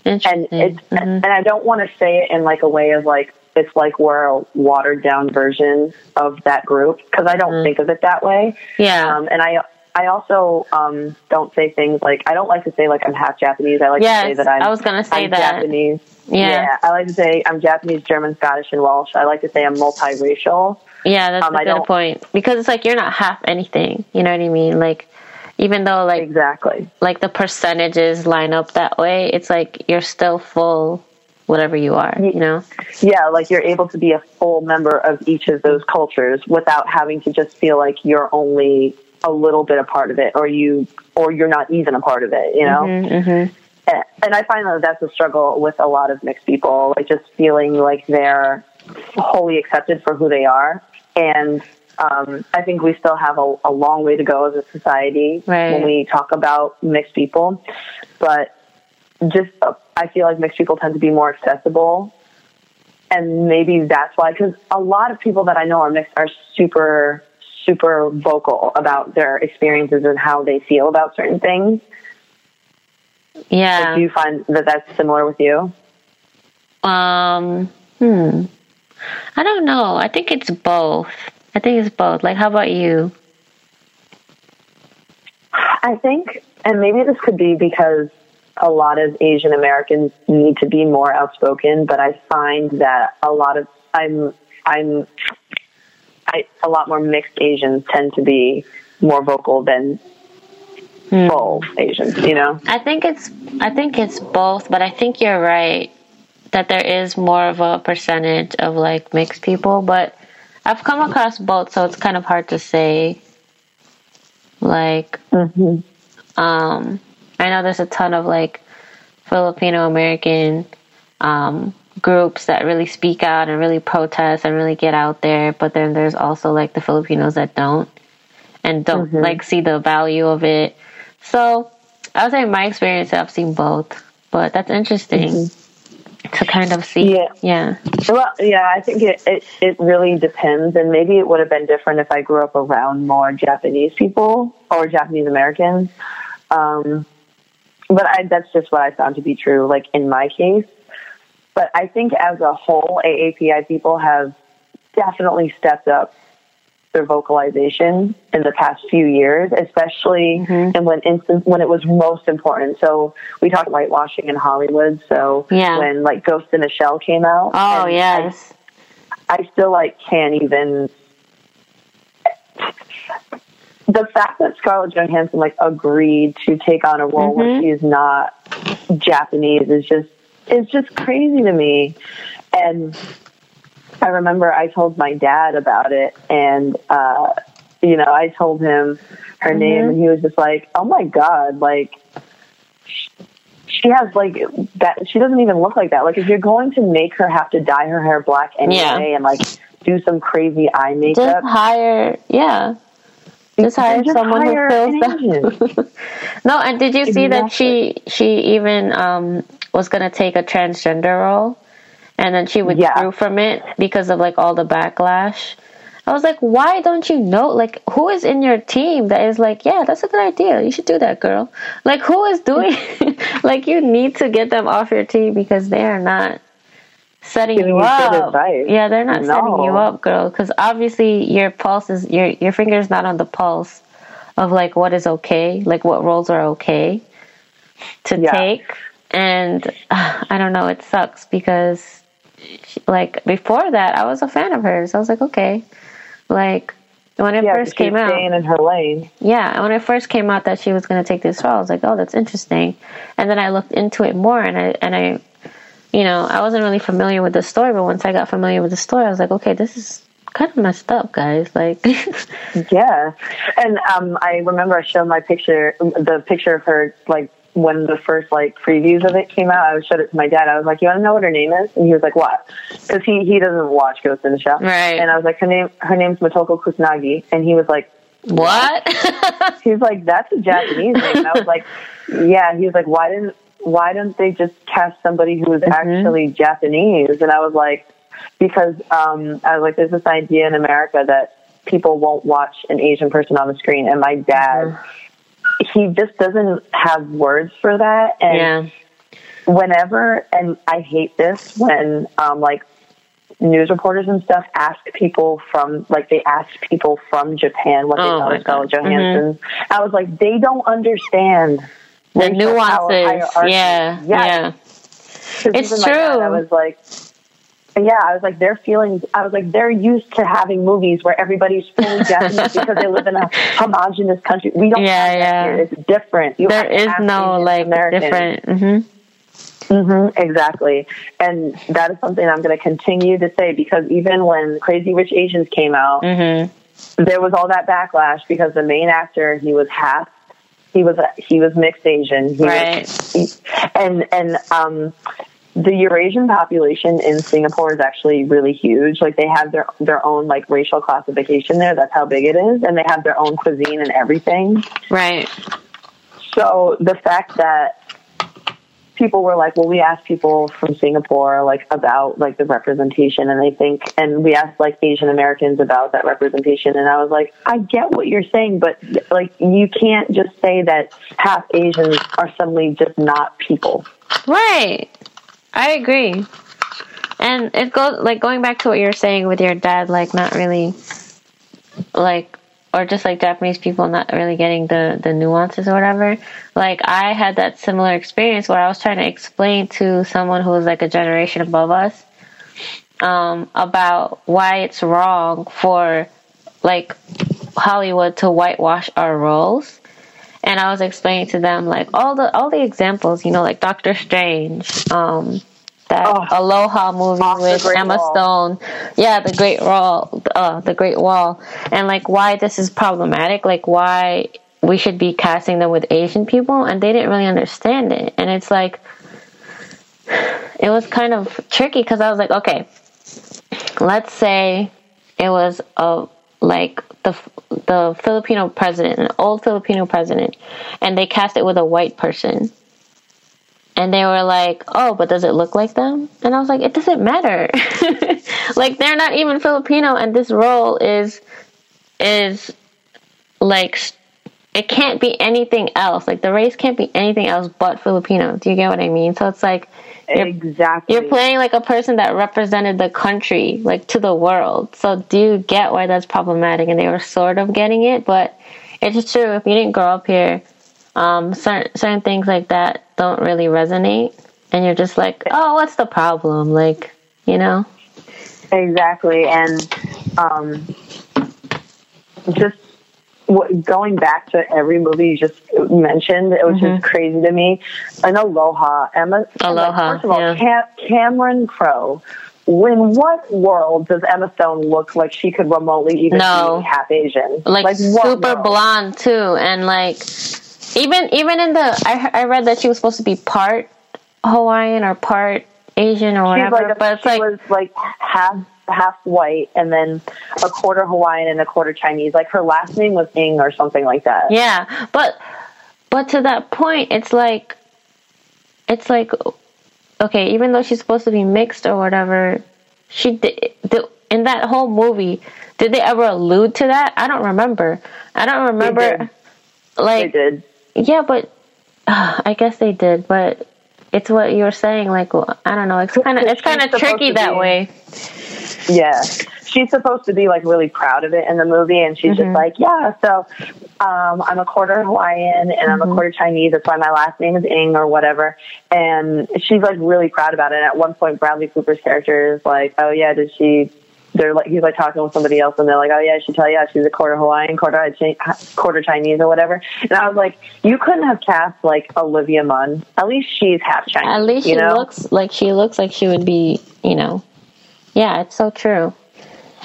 And it's mm-hmm. and I don't want to say it in like a way of like it's like we're a watered down version of that group because I don't mm. think of it that way. Yeah. Um, and I I also um, don't say things like I don't like to say like I'm half Japanese. I like yes, to say that I'm. I was gonna say I'm that Japanese. Yeah. yeah. I like to say I'm Japanese, German, Scottish, and Welsh. I like to say I'm multiracial. Yeah, that's um, a good point because it's like you're not half anything. You know what I mean? Like even though like exactly like the percentages line up that way, it's like you're still full whatever you are, you know? Yeah, like you're able to be a full member of each of those cultures without having to just feel like you're only a little bit a part of it or you or you're not even a part of it you know mm-hmm, mm-hmm. and i find that that's a struggle with a lot of mixed people like just feeling like they're wholly accepted for who they are and um, I think we still have a, a, long way to go as a society right. when we talk about mixed people. But just, I feel like mixed people tend to be more accessible. And maybe that's why, because a lot of people that I know are mixed are super super vocal about their experiences and how they feel about certain things. Yeah. Do you find that that's similar with you? Um, hmm. I don't know. I think it's both. I think it's both. Like, how about you? I think, and maybe this could be because a lot of Asian Americans need to be more outspoken, but I find that a lot of I'm I'm I, a lot more mixed Asians tend to be more vocal than hmm. full Asians. You know, I think it's I think it's both, but I think you're right that there is more of a percentage of like mixed people, but I've come across both, so it's kind of hard to say. Like, mm-hmm. um, I know there's a ton of like Filipino American um, groups that really speak out and really protest and really get out there, but then there's also like the Filipinos that don't and don't mm-hmm. like see the value of it. So I would say my experience, I've seen both, but that's interesting mm-hmm. to kind of see. Yeah. Yeah. Well, yeah, I think it, it, it really depends. And maybe it would have been different if I grew up around more Japanese people or Japanese Americans. Um, but I, that's just what I found to be true, like in my case. But I think as a whole, AAPI people have definitely stepped up their vocalization in the past few years, especially mm-hmm. and when instance when it was most important. So we talked whitewashing in Hollywood. So yeah. when like Ghost in the Shell came out, oh yes, I, I still like can't even. The fact that Scarlett Johansson like agreed to take on a role mm-hmm. where she's not Japanese is just is just crazy to me. And I remember I told my dad about it, and uh, you know, I told him her mm-hmm. name, and he was just like, "Oh my god!" Like she has like that. She doesn't even look like that. Like if you're going to make her have to dye her hair black anyway, yeah. and like do some crazy eye makeup, just hire yeah. Just hire someone hire who fills that. no, and did you see exactly. that she she even um was going to take a transgender role and then she withdrew yeah. from it because of like all the backlash. I was like, why don't you know? Like, who is in your team that is like, yeah, that's a good idea. You should do that, girl. Like, who is doing? like, you need to get them off your team because they are not setting Giving you up. Yeah, they're not no. setting you up, girl. Because obviously, your pulse is your your finger's not on the pulse of like what is okay, like what roles are okay to yeah. take and uh, I don't know, it sucks because she, like before that, I was a fan of hers. I was like, okay, like when it yeah, first came out, staying in her lane. Yeah, when it first came out that she was going to take this role, I was like, oh, that's interesting. And then I looked into it more, and I and I, you know, I wasn't really familiar with the story, but once I got familiar with the story, I was like, okay, this is kind of messed up, guys. Like, yeah. And um, I remember I showed my picture, the picture of her, like when the first like previews of it came out, I showed it to my dad. I was like, "You want to know what her name is?" And he was like, "What?" Because he he doesn't watch Ghost in the Shell. Right. And I was like, "Her name her name's Motoko Kusanagi," and he was like, "What?" He's like, "That's a Japanese name." And I was like, "Yeah." He was like, "Why didn't why don't they just cast somebody who was mm-hmm. actually Japanese?" And I was like, "Because um, I was like, there's this idea in America that." People won't watch an Asian person on the screen, and my dad, mm-hmm he just doesn't have words for that. And yeah. whenever, and I hate this when, um, like, news reporters and stuff ask people from like they ask people from Japan what they oh thought of Scarlett Johansson. Mm-hmm. I was like, they don't understand the nuances. Yeah, yeah. yeah. It's true. Dad, I was like, yeah, I was like, their feelings, I was like, they're used to having movies where everybody's fully Japanese because they live in a homogenous country. We don't yeah, yeah. It's different. You there is no, like, American. different. Mm-hmm. Mm-hmm, exactly. And that is something I'm going to continue to say because even when Crazy Rich Asians came out, mm-hmm. there was all that backlash because the main actor, he was half he was he was mixed Asian. He right. Was, he, and and um the Eurasian population in Singapore is actually really huge. Like they have their their own like racial classification there. That's how big it is, and they have their own cuisine and everything. Right. So the fact that people were like, well, we asked people from Singapore like about like the representation, and they think, and we asked like Asian Americans about that representation, and I was like, I get what you're saying, but like you can't just say that half Asians are suddenly just not people. Right. I agree. And it goes like going back to what you're saying with your dad, like not really, like, or just like Japanese people not really getting the the nuances or whatever. Like I had that similar experience where I was trying to explain to someone who was like a generation above us um, about why it's wrong for like Hollywood to whitewash our roles and I was explaining to them like all the all the examples, you know, like Doctor Strange, um, that oh, Aloha movie with Emma Wall. Stone, yeah, the Great Wall, uh, the Great Wall, and like why this is problematic, like why we should be casting them with Asian people, and they didn't really understand it, and it's like it was kind of tricky because I was like, okay, let's say it was a like the the Filipino president, an old Filipino president, and they cast it with a white person. And they were like, "Oh, but does it look like them?" And I was like, "It doesn't matter. like they're not even Filipino, and this role is is like it can't be anything else. Like the race can't be anything else but Filipino. Do you get what I mean? So it's like you're, exactly. You're playing like a person that represented the country, like to the world. So do you get why that's problematic? And they were sort of getting it, but it's true. If you didn't grow up here, um, certain certain things like that don't really resonate, and you're just like, oh, what's the problem? Like, you know. Exactly, and um, just what, going back to every movie you just mentioned, it was mm-hmm. just crazy to me. And Aloha, Emma. Aloha. Like, first of all, yeah. Cam- Cameron Crowe. In what world does Emma Stone look like she could remotely even no. be half Asian? Like, like super blonde too, and like even even in the I I read that she was supposed to be part Hawaiian or part Asian or whatever, like a, but it's like was like half half white and then a quarter Hawaiian and a quarter Chinese. Like her last name was Ng or something like that. Yeah, but but to that point, it's like it's like okay, even though she's supposed to be mixed or whatever, she did in that whole movie. Did they ever allude to that? I don't remember. I don't remember. Like they did. Yeah, but uh, I guess they did. But it's what you were saying. Like well, I don't know. It's kind of it's kind of tricky that way. Yeah, she's supposed to be like really proud of it in the movie, and she's mm-hmm. just like, yeah. So um, I'm a quarter Hawaiian and mm-hmm. I'm a mm-hmm. quarter Chinese. That's why my last name is Ng or whatever. And she's like really proud about it. And at one point, Bradley Cooper's character is like, oh yeah, did she? They're like he's like talking with somebody else, and they're like, "Oh yeah, she tell you she's a quarter Hawaiian, quarter quarter Chinese, or whatever." And I was like, "You couldn't have cast like Olivia Munn. At least she's half Chinese. At least she know? looks like she looks like she would be, you know, yeah, it's so true.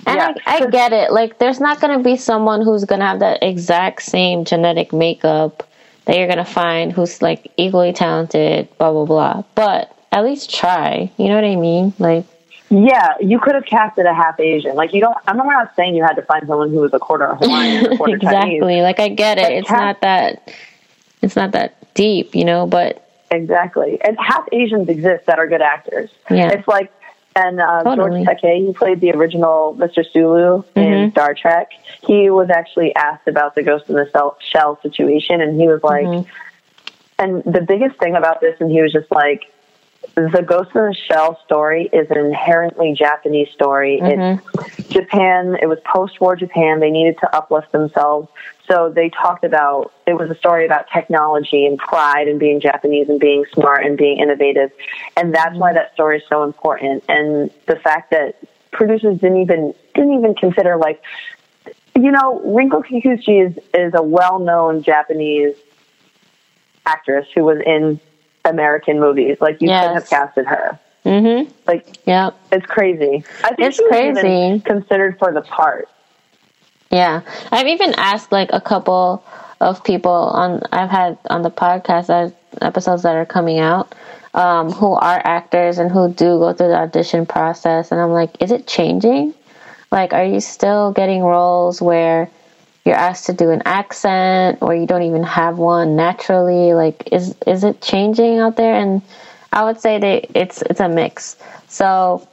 And yeah. I, I get it. Like, there's not going to be someone who's going to have that exact same genetic makeup that you're going to find who's like equally talented, blah, blah, blah. But at least try. You know what I mean? Like, yeah, you could have casted a half Asian. Like you don't. I'm not saying you had to find someone who was a quarter Hawaiian, a quarter exactly. Chinese. Like I get it. It's not that. It's not that deep, you know. But exactly, and half Asians exist that are good actors. Yeah, it's like and uh, totally. George Takei, he played the original Mr. Sulu in mm-hmm. Star Trek. He was actually asked about the Ghost in the Shell situation, and he was like, mm-hmm. and the biggest thing about this, and he was just like, the Ghost in the Shell story is an inherently Japanese story. Mm-hmm. It's Japan. It was post-war Japan. They needed to uplift themselves, so they talked about it was a story about technology and pride and being Japanese and being smart and being innovative, and that's why that story is so important. And the fact that producers didn't even didn't even consider like, you know, Rinko Kikuchi is is a well-known Japanese actress who was in American movies. Like you yes. could have casted her. Mm-hmm. Like, yeah, it's crazy. I think it's crazy. considered for the part. Yeah, I've even asked like a couple of people on I've had on the podcast that episodes that are coming out um, who are actors and who do go through the audition process, and I'm like, is it changing? Like, are you still getting roles where you're asked to do an accent or you don't even have one naturally like is is it changing out there? And i would say that it's it's a mix. So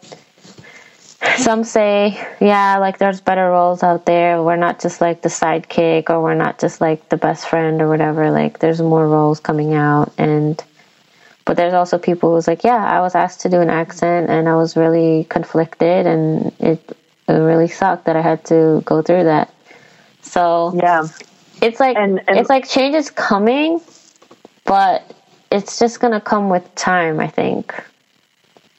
some say yeah like there's better roles out there. We're not just like the sidekick or we're not just like the best friend or whatever. Like there's more roles coming out. And but there's also people who's like yeah i was asked to do an accent and i was really conflicted and it, it really sucked that i had to go through that so yeah, it's like and, and it's like change is coming, but it's just gonna come with time. I think.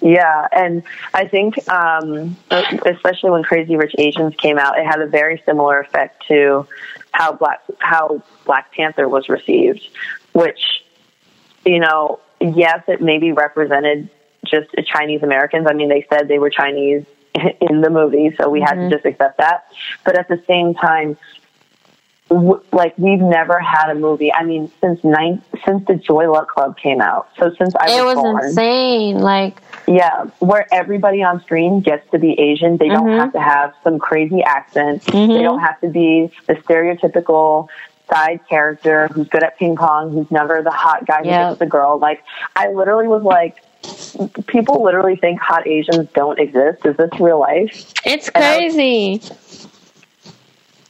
Yeah, and I think um, especially when Crazy Rich Asians came out, it had a very similar effect to how Black how Black Panther was received, which you know, yes, it maybe represented just Chinese Americans. I mean, they said they were Chinese in the movie, so we mm-hmm. had to mm-hmm. just accept that. But at the same time, w- like we've never had a movie. I mean, since nine since the Joy Luck Club came out. So since I was, it was insane. Like yeah, where everybody on screen gets to be Asian. They mm-hmm. don't have to have some crazy accent. Mm-hmm. They don't have to be the stereotypical side character who's good at ping pong, who's never the hot guy who yep. gets the girl. Like I literally was like people literally think hot Asians don't exist. Is this real life? It's crazy.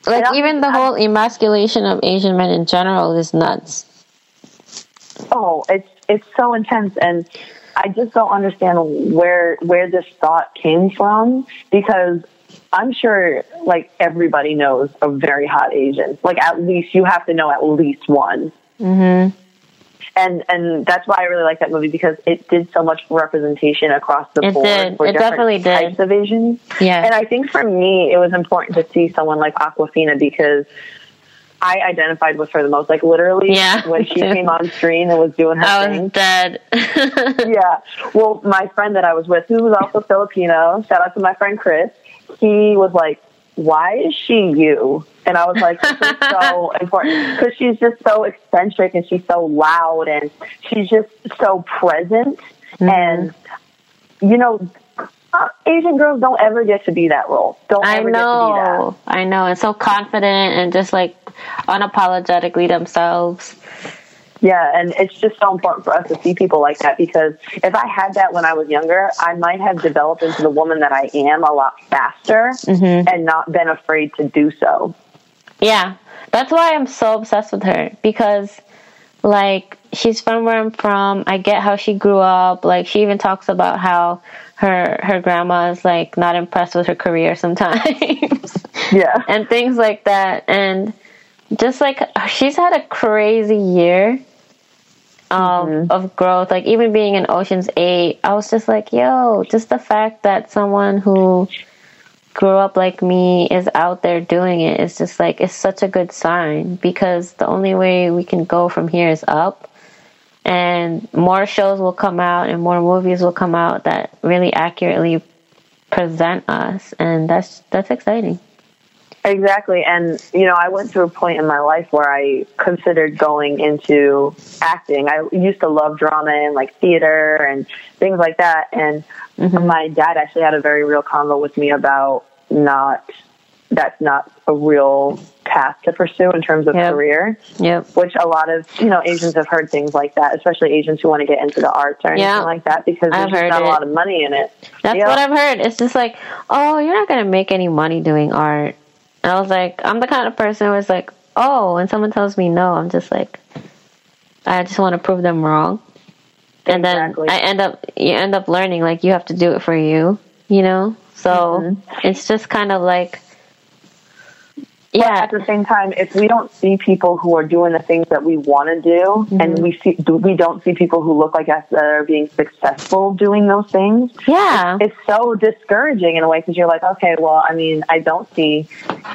Like even the whole emasculation of Asian men in general is nuts. Oh, it's it's so intense and I just don't understand where where this thought came from because I'm sure like everybody knows a very hot Asian. Like at least you have to know at least one. Mhm and and that's why I really like that movie because it did so much representation across the it board did. for it different definitely types did. of Asians. Yeah, and I think for me it was important to see someone like Awkwafina because. I identified with her the most. Like literally, yeah, when she came on screen and was doing her I thing. was dead. yeah. Well, my friend that I was with, who was also Filipino, shout out to my friend Chris. He was like, "Why is she you?" And I was like, this is so important because she's just so eccentric and she's so loud and she's just so present. Mm-hmm. And, you know, uh, Asian girls don't ever get to be that role. Don't I ever know, get to be that. I know. And so confident and just like unapologetically themselves. Yeah, and it's just so important for us to see people like that because if I had that when I was younger, I might have developed into the woman that I am a lot faster mm-hmm. and not been afraid to do so. Yeah, that's why I'm so obsessed with her because like she's from where I'm from. I get how she grew up. Like she even talks about how her her grandma is like not impressed with her career sometimes. Yeah. and things like that. And just like she's had a crazy year of mm-hmm. of growth. Like even being in Ocean's Eight, I was just like, yo, just the fact that someone who grew up like me is out there doing it is just like it's such a good sign because the only way we can go from here is up and more shows will come out and more movies will come out that really accurately present us and that's that's exciting exactly and you know i went through a point in my life where i considered going into acting i used to love drama and like theater and things like that and mm-hmm. my dad actually had a very real convo with me about not that's not a real path to pursue in terms of yep. career. Yep. Which a lot of you know Asians have heard things like that, especially Asians who want to get into the arts or anything yep. like that, because there's not it. a lot of money in it. That's what I've heard. It's just like, oh, you're not gonna make any money doing art. And I was like, I'm the kind of person who is like, oh, when someone tells me no, I'm just like, I just want to prove them wrong. And exactly. then I end up, you end up learning like you have to do it for you, you know. So mm-hmm. it's just kind of like yeah. But at the same time, if we don't see people who are doing the things that we want to do, mm-hmm. and we see we don't see people who look like us that are being successful doing those things, yeah, it's, it's so discouraging in a way because you're like, okay, well, I mean, I don't see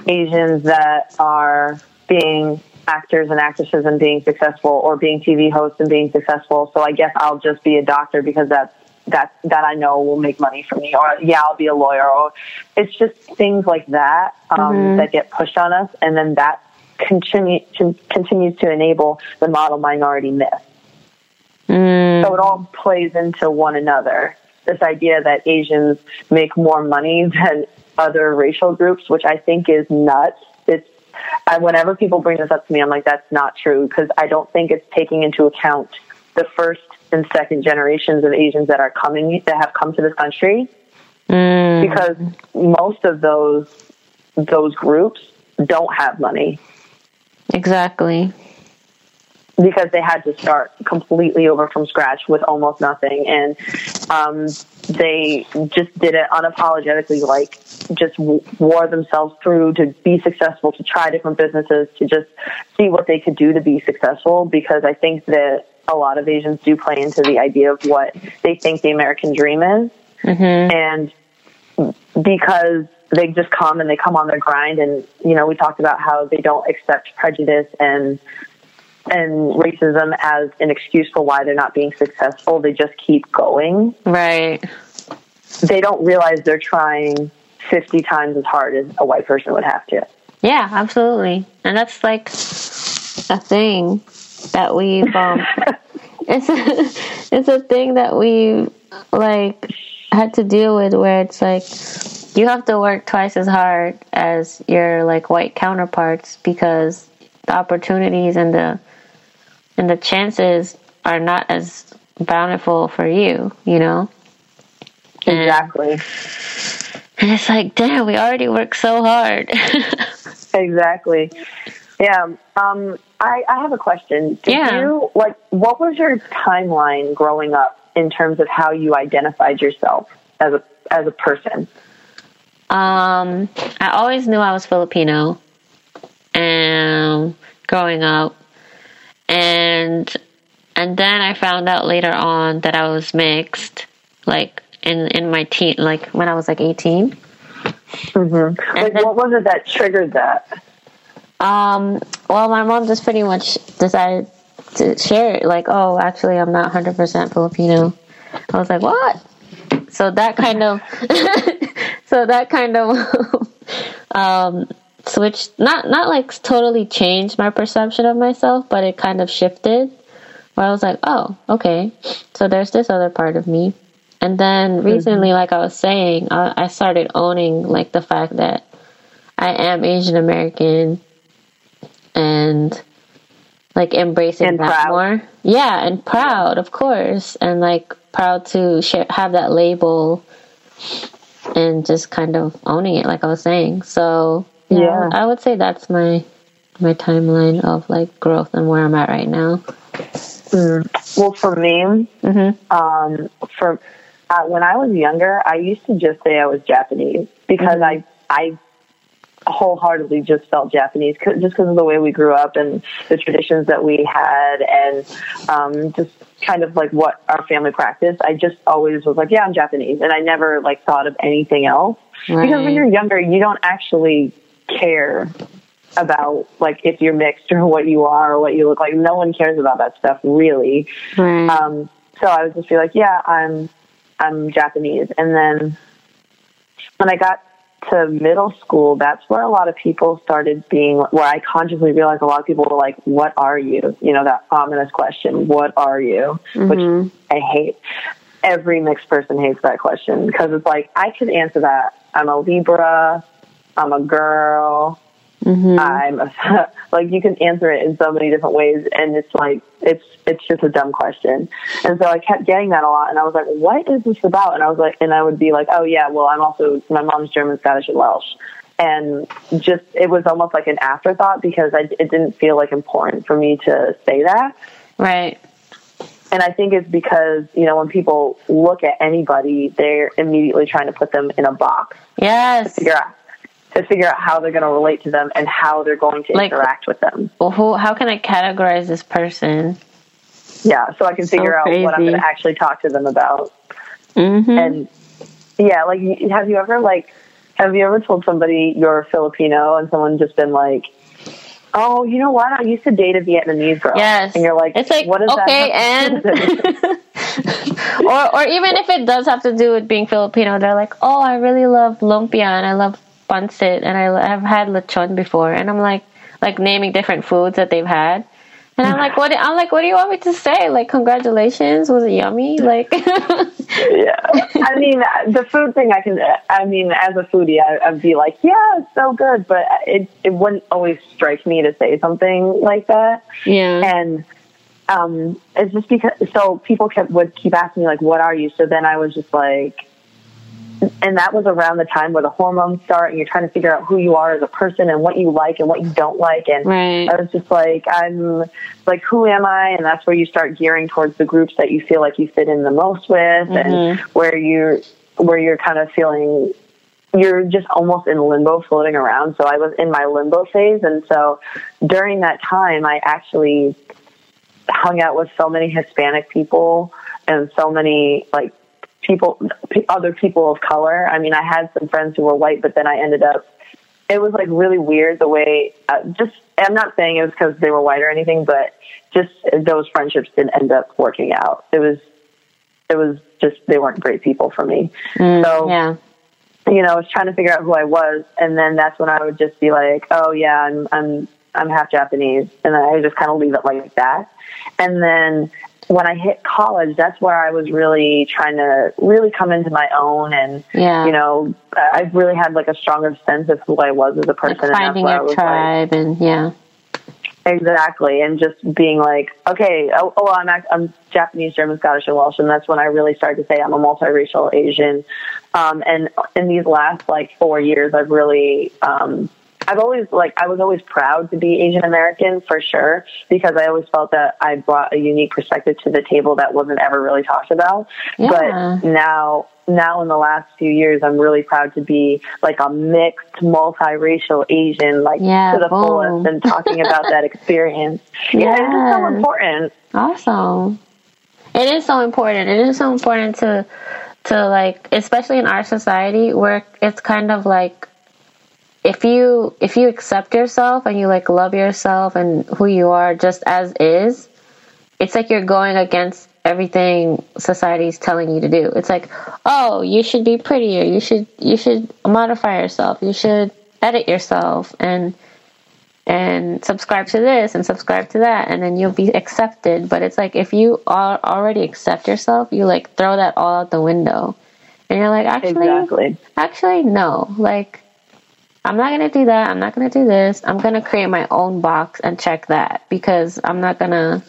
Asians that are being actors and actresses and being successful, or being TV hosts and being successful. So I guess I'll just be a doctor because that's that that I know will make money for me, or yeah, I'll be a lawyer, or it's just things like that um, mm-hmm. that get pushed on us, and then that continue to, continues to enable the model minority myth. Mm. So it all plays into one another. This idea that Asians make more money than other racial groups, which I think is nuts. It's I, whenever people bring this up to me, I'm like, that's not true because I don't think it's taking into account the first and second generations of Asians that are coming that have come to this country, mm. because most of those those groups don't have money. Exactly. Because they had to start completely over from scratch with almost nothing, and um, they just did it unapologetically, like just wore themselves through to be successful, to try different businesses, to just see what they could do to be successful. Because I think that a lot of Asians do play into the idea of what they think the American dream is. Mm-hmm. And because they just come and they come on their grind and you know we talked about how they don't accept prejudice and and racism as an excuse for why they're not being successful they just keep going right they don't realize they're trying 50 times as hard as a white person would have to yeah absolutely and that's like a thing that we've um it's a, it's a thing that we like had to deal with where it's like you have to work twice as hard as your like white counterparts because the opportunities and the and the chances are not as bountiful for you, you know? Exactly. And, and it's like, damn, we already work so hard. exactly. Yeah. Um, I, I have a question. Did yeah. you like what was your timeline growing up in terms of how you identified yourself as a as a person? Um, I always knew I was Filipino, and growing up, and and then I found out later on that I was mixed, like in in my teen, like when I was like 18 mm-hmm. Like, then, what was it that triggered that? Um, well, my mom just pretty much decided to share it. Like, oh, actually, I'm not 100% Filipino. I was like, what? So that kind of, so that kind of, um, switched, not, not like totally changed my perception of myself, but it kind of shifted where I was like, oh, okay. So there's this other part of me. And then recently, mm-hmm. like I was saying, I, I started owning like the fact that I am Asian American and like embracing and that proud. more. Yeah, and proud, of course, and like proud to share, have that label and just kind of owning it, like I was saying. So yeah, yeah. I would say that's my my timeline of like growth and where I'm at right now. Mm. Well, for me, mm-hmm. um, for uh, when I was younger, I used to just say I was Japanese because mm-hmm. I I wholeheartedly just felt Japanese just because of the way we grew up and the traditions that we had and um, just kind of like what our family practiced. I just always was like, yeah, I'm Japanese. And I never like thought of anything else. Right. Because when you're younger, you don't actually care about like if you're mixed or what you are or what you look like. No one cares about that stuff really. Right. Um, so I would just be like, yeah, I'm, I'm Japanese. And then when I got to middle school, that's where a lot of people started being, where I consciously realized a lot of people were like, what are you? You know, that ominous question, what are you? Mm-hmm. Which I hate. Every mixed person hates that question because it's like, I could answer that. I'm a Libra. I'm a girl. Mm-hmm. I'm like you can answer it in so many different ways, and it's like it's it's just a dumb question. And so I kept getting that a lot, and I was like, "What is this about?" And I was like, and I would be like, "Oh yeah, well I'm also my mom's German, Scottish, and Welsh." And just it was almost like an afterthought because I, it didn't feel like important for me to say that. Right. And I think it's because, you know, when people look at anybody, they're immediately trying to put them in a box. Yes. To figure out to figure out how they're going to relate to them and how they're going to like, interact with them. Well, who, how can I categorize this person? Yeah, so I can figure so out what I'm going to actually talk to them about. Mm-hmm. And yeah, like, have you ever like, have you ever told somebody you're Filipino and someone just been like, "Oh, you know what? I used to date a Vietnamese girl." Yes, and you're like, "It's like what is okay, and." or, or even if it does have to do with being Filipino, they're like, "Oh, I really love lumpia and I love pancit and I have had lechon before and I'm like like naming different foods that they've had. And I'm like, what? I'm like, what do you want me to say? Like, congratulations, was it yummy? Like, yeah. I mean, the food thing, I can. I mean, as a foodie, I, would be like, yeah, it's so good, but it it wouldn't always strike me to say something like that. Yeah. And um, it's just because so people kept would keep asking me like, what are you? So then I was just like, and that was around the time where the hormones start and you're trying to figure out who you are as a person and what you like and what you don't like and right. I was just like I'm like who am I and that's where you start gearing towards the groups that you feel like you fit in the most with mm-hmm. and where you're where you're kind of feeling you're just almost in limbo floating around so I was in my limbo phase and so during that time I actually hung out with so many Hispanic people and so many like people, other people of color. I mean, I had some friends who were white, but then I ended up, it was like really weird the way, uh, just, I'm not saying it was because they were white or anything, but just those friendships didn't end up working out. It was, it was just, they weren't great people for me. Mm, so, yeah. You know, I was trying to figure out who I was, and then that's when I would just be like, "Oh yeah, I'm I'm I'm half Japanese," and then I would just kind of leave it like that. And then when I hit college, that's where I was really trying to really come into my own, and yeah. you know, I've really had like a stronger sense of who I was as a person. Like finding and your tribe, like, and yeah, exactly, and just being like, okay, oh, oh I'm I'm Japanese, German, Scottish, and Welsh, and that's when I really started to say I'm a multiracial Asian. Um, and in these last like four years, I've really um, I've always like I was always proud to be Asian American for sure because I always felt that I brought a unique perspective to the table that wasn't ever really talked about. Yeah. But now now in the last few years I'm really proud to be like a mixed multiracial Asian like yeah, to the boom. fullest and talking about that experience. Yeah, yeah, it's so important. Awesome. It is so important. It is so important to to like especially in our society where it's kind of like if you if you accept yourself and you like love yourself and who you are just as is, it's like you're going against everything society's telling you to do. It's like, oh, you should be prettier. You should you should modify yourself. You should edit yourself and and subscribe to this and subscribe to that and then you'll be accepted but it's like if you are already accept yourself you like throw that all out the window and you're like actually exactly. actually no like I'm not going to do that. I'm not going to do this. I'm going to create my own box and check that because I'm not going to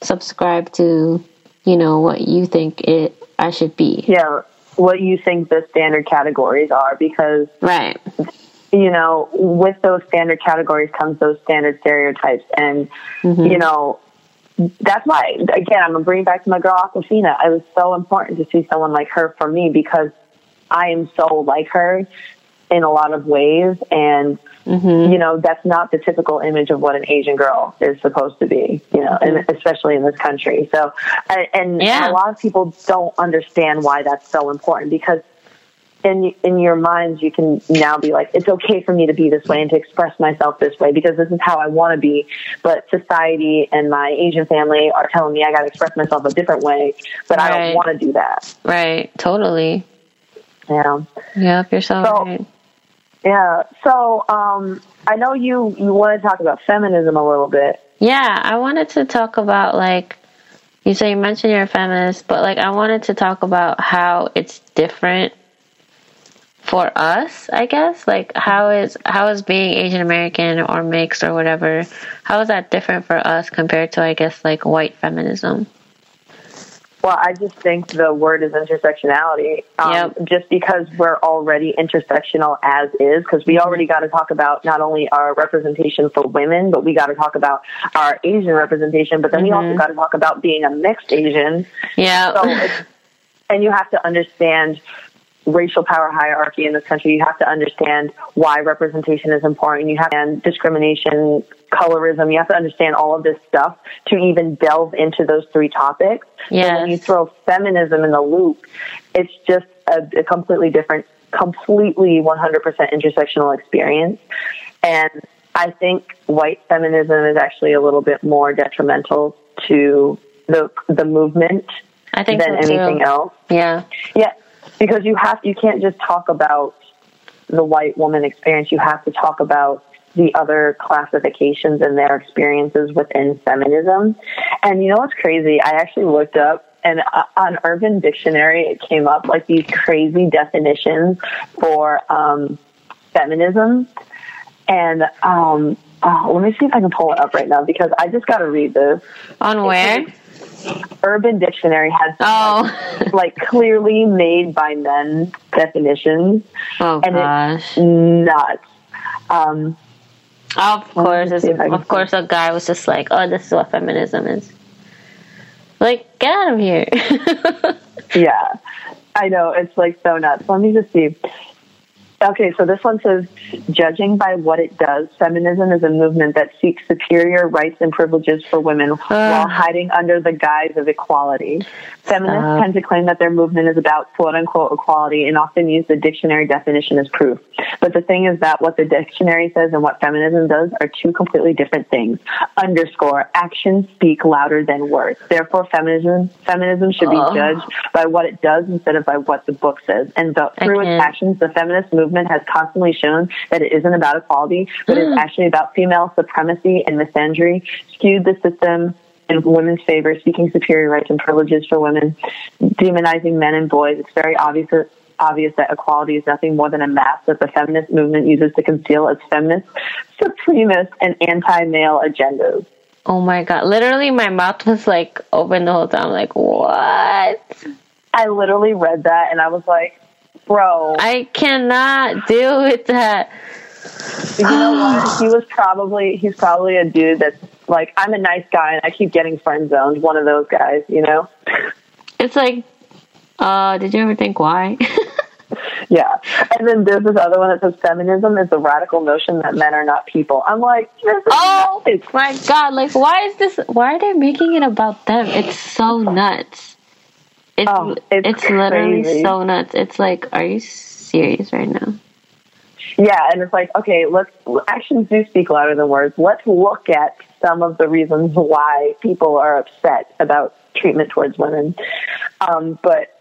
subscribe to, you know, what you think it I should be. Yeah, what you think the standard categories are because Right. you know, with those standard categories comes those standard stereotypes. And, mm-hmm. you know, that's why, again, I'm going to bring it back to my girl Awkwafina. It was so important to see someone like her for me because I am so like her in a lot of ways. And, mm-hmm. you know, that's not the typical image of what an Asian girl is supposed to be, you know, and especially in this country. So, and, yeah. and a lot of people don't understand why that's so important because in in your minds you can now be like it's okay for me to be this way and to express myself this way because this is how I want to be but society and my Asian family are telling me I got to express myself a different way but right. I don't want to do that right totally yeah yep you're so, so right yeah. So um, I know you you want to talk about feminism a little bit. Yeah, I wanted to talk about like you say you mentioned you're a feminist, but like I wanted to talk about how it's different for us, I guess. Like how is how is being Asian American or mixed or whatever, how is that different for us compared to I guess like white feminism? Well, I just think the word is intersectionality. Um, yep. Just because we're already intersectional as is, because we already got to talk about not only our representation for women, but we got to talk about our Asian representation, but then mm-hmm. we also mm-hmm. got to talk about being a mixed Asian. Yeah. So and you have to understand racial power hierarchy in this country. You have to understand why representation is important. You have to understand discrimination, colorism. You have to understand all of this stuff to even delve into those three topics. Yes. And when you throw feminism in the loop, it's just a, a completely different, completely 100% intersectional experience. And I think white feminism is actually a little bit more detrimental to the the movement I think than so anything else. Yeah. Yeah because you have you can't just talk about the white woman experience. You have to talk about the other classifications and their experiences within feminism. And you know what's crazy? I actually looked up and uh, on Urban Dictionary, it came up like these crazy definitions for um, feminism. And um, oh, let me see if I can pull it up right now because I just got to read this. On where? Urban Dictionary has oh. like, like, clearly made by men definitions. Oh and gosh, it's nuts. Um, of course, of course, a guy was just like, "Oh, this is what feminism is." Like, get out of here. yeah, I know it's like so nuts. Let me just see. Okay, so this one says, judging by what it does, feminism is a movement that seeks superior rights and privileges for women uh, while hiding under the guise of equality. Feminists uh, tend to claim that their movement is about quote unquote equality and often use the dictionary definition as proof. But the thing is that what the dictionary says and what feminism does are two completely different things. Underscore, actions speak louder than words. Therefore, feminism, feminism should be uh, judged by what it does instead of by what the book says. And the, through its actions, the feminist movement movement has constantly shown that it isn't about equality, but it's mm. actually about female supremacy and misandry, skewed the system in women's favor, seeking superior rights and privileges for women, demonizing men and boys. It's very obvious obvious that equality is nothing more than a mask that the feminist movement uses to conceal its feminist, supremacist, and anti-male agendas. Oh my god! Literally, my mouth was like open the whole time. Like what? I literally read that and I was like, bro. I cannot deal with that. You know what? He was probably he's probably a dude that's like I'm a nice guy and I keep getting friend zoned. One of those guys, you know. It's like, uh, did you ever think why? yeah, and then there's this other one that says feminism is the radical notion that men are not people. I'm like, oh nuts. my god! Like, why is this? Why are they making it about them? It's so nuts. It's oh, it's, it's literally so nuts. It's like, are you serious right now? Yeah, and it's like, okay, let's actions do speak louder than words. Let's look at some of the reasons why people are upset about treatment towards women. Um, but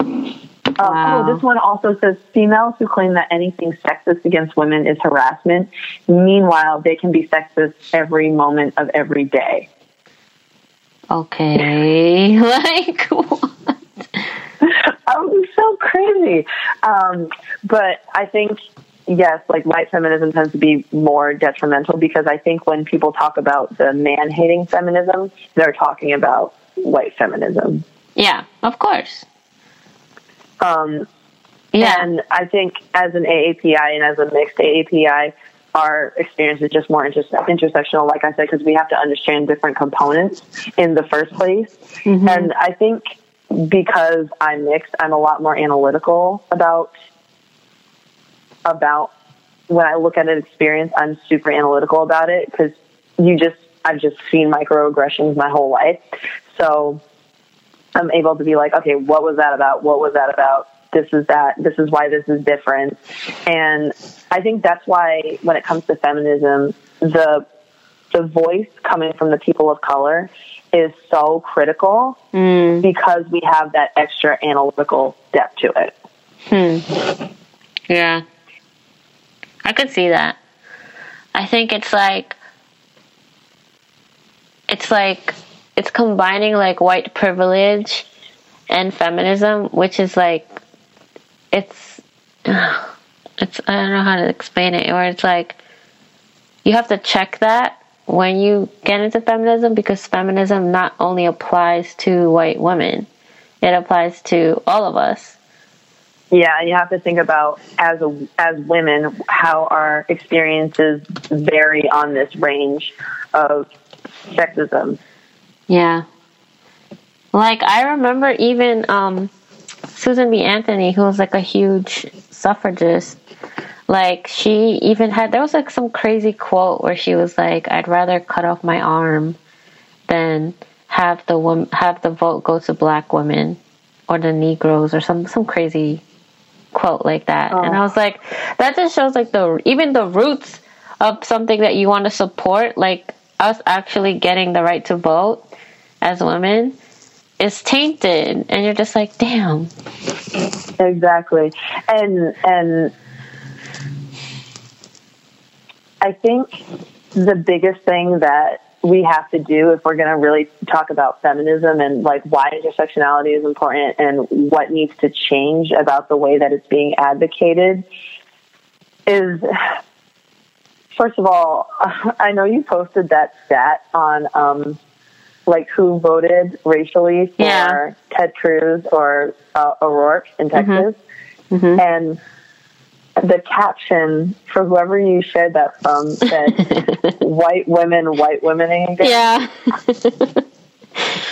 um, oh, wow. oh, this one also says females who claim that anything sexist against women is harassment. Meanwhile, they can be sexist every moment of every day. Okay. like, what? Oh, so crazy. Um, but I think, yes, like white feminism tends to be more detrimental because I think when people talk about the man hating feminism, they're talking about white feminism. Yeah, of course. Um, Yeah. And I think as an AAPI and as a mixed AAPI, our experience is just more inter- intersectional, like I said, because we have to understand different components in the first place. Mm-hmm. And I think because I'm mixed, I'm a lot more analytical about about when I look at an experience. I'm super analytical about it because you just I've just seen microaggressions my whole life, so I'm able to be like, okay, what was that about? What was that about? This is that. This is why this is different. And I think that's why when it comes to feminism, the the voice coming from the people of color is so critical mm. because we have that extra analytical depth to it. Hmm. Yeah. I could see that. I think it's like it's like it's combining like white privilege and feminism, which is like it's it's I don't know how to explain it, or it's like you have to check that when you get into feminism because feminism not only applies to white women, it applies to all of us. Yeah, you have to think about as a, as women how our experiences vary on this range of sexism. Yeah. Like I remember even um, Susan B. Anthony, who was like a huge suffragist, like she even had there was like some crazy quote where she was like, "I'd rather cut off my arm than have the woman have the vote go to black women or the Negroes or some some crazy quote like that." Oh. And I oh. was like, that just shows like the even the roots of something that you want to support, like us actually getting the right to vote as women is tainted. And you're just like damn. Exactly. And and i think the biggest thing that we have to do if we're going to really talk about feminism and like why intersectionality is important and what needs to change about the way that it's being advocated is first of all i know you posted that stat on um, like who voted racially for yeah. Ted Cruz or uh, O'Rourke in mm-hmm. Texas, mm-hmm. and the caption for whoever you shared that from said "white women, white women." Yeah,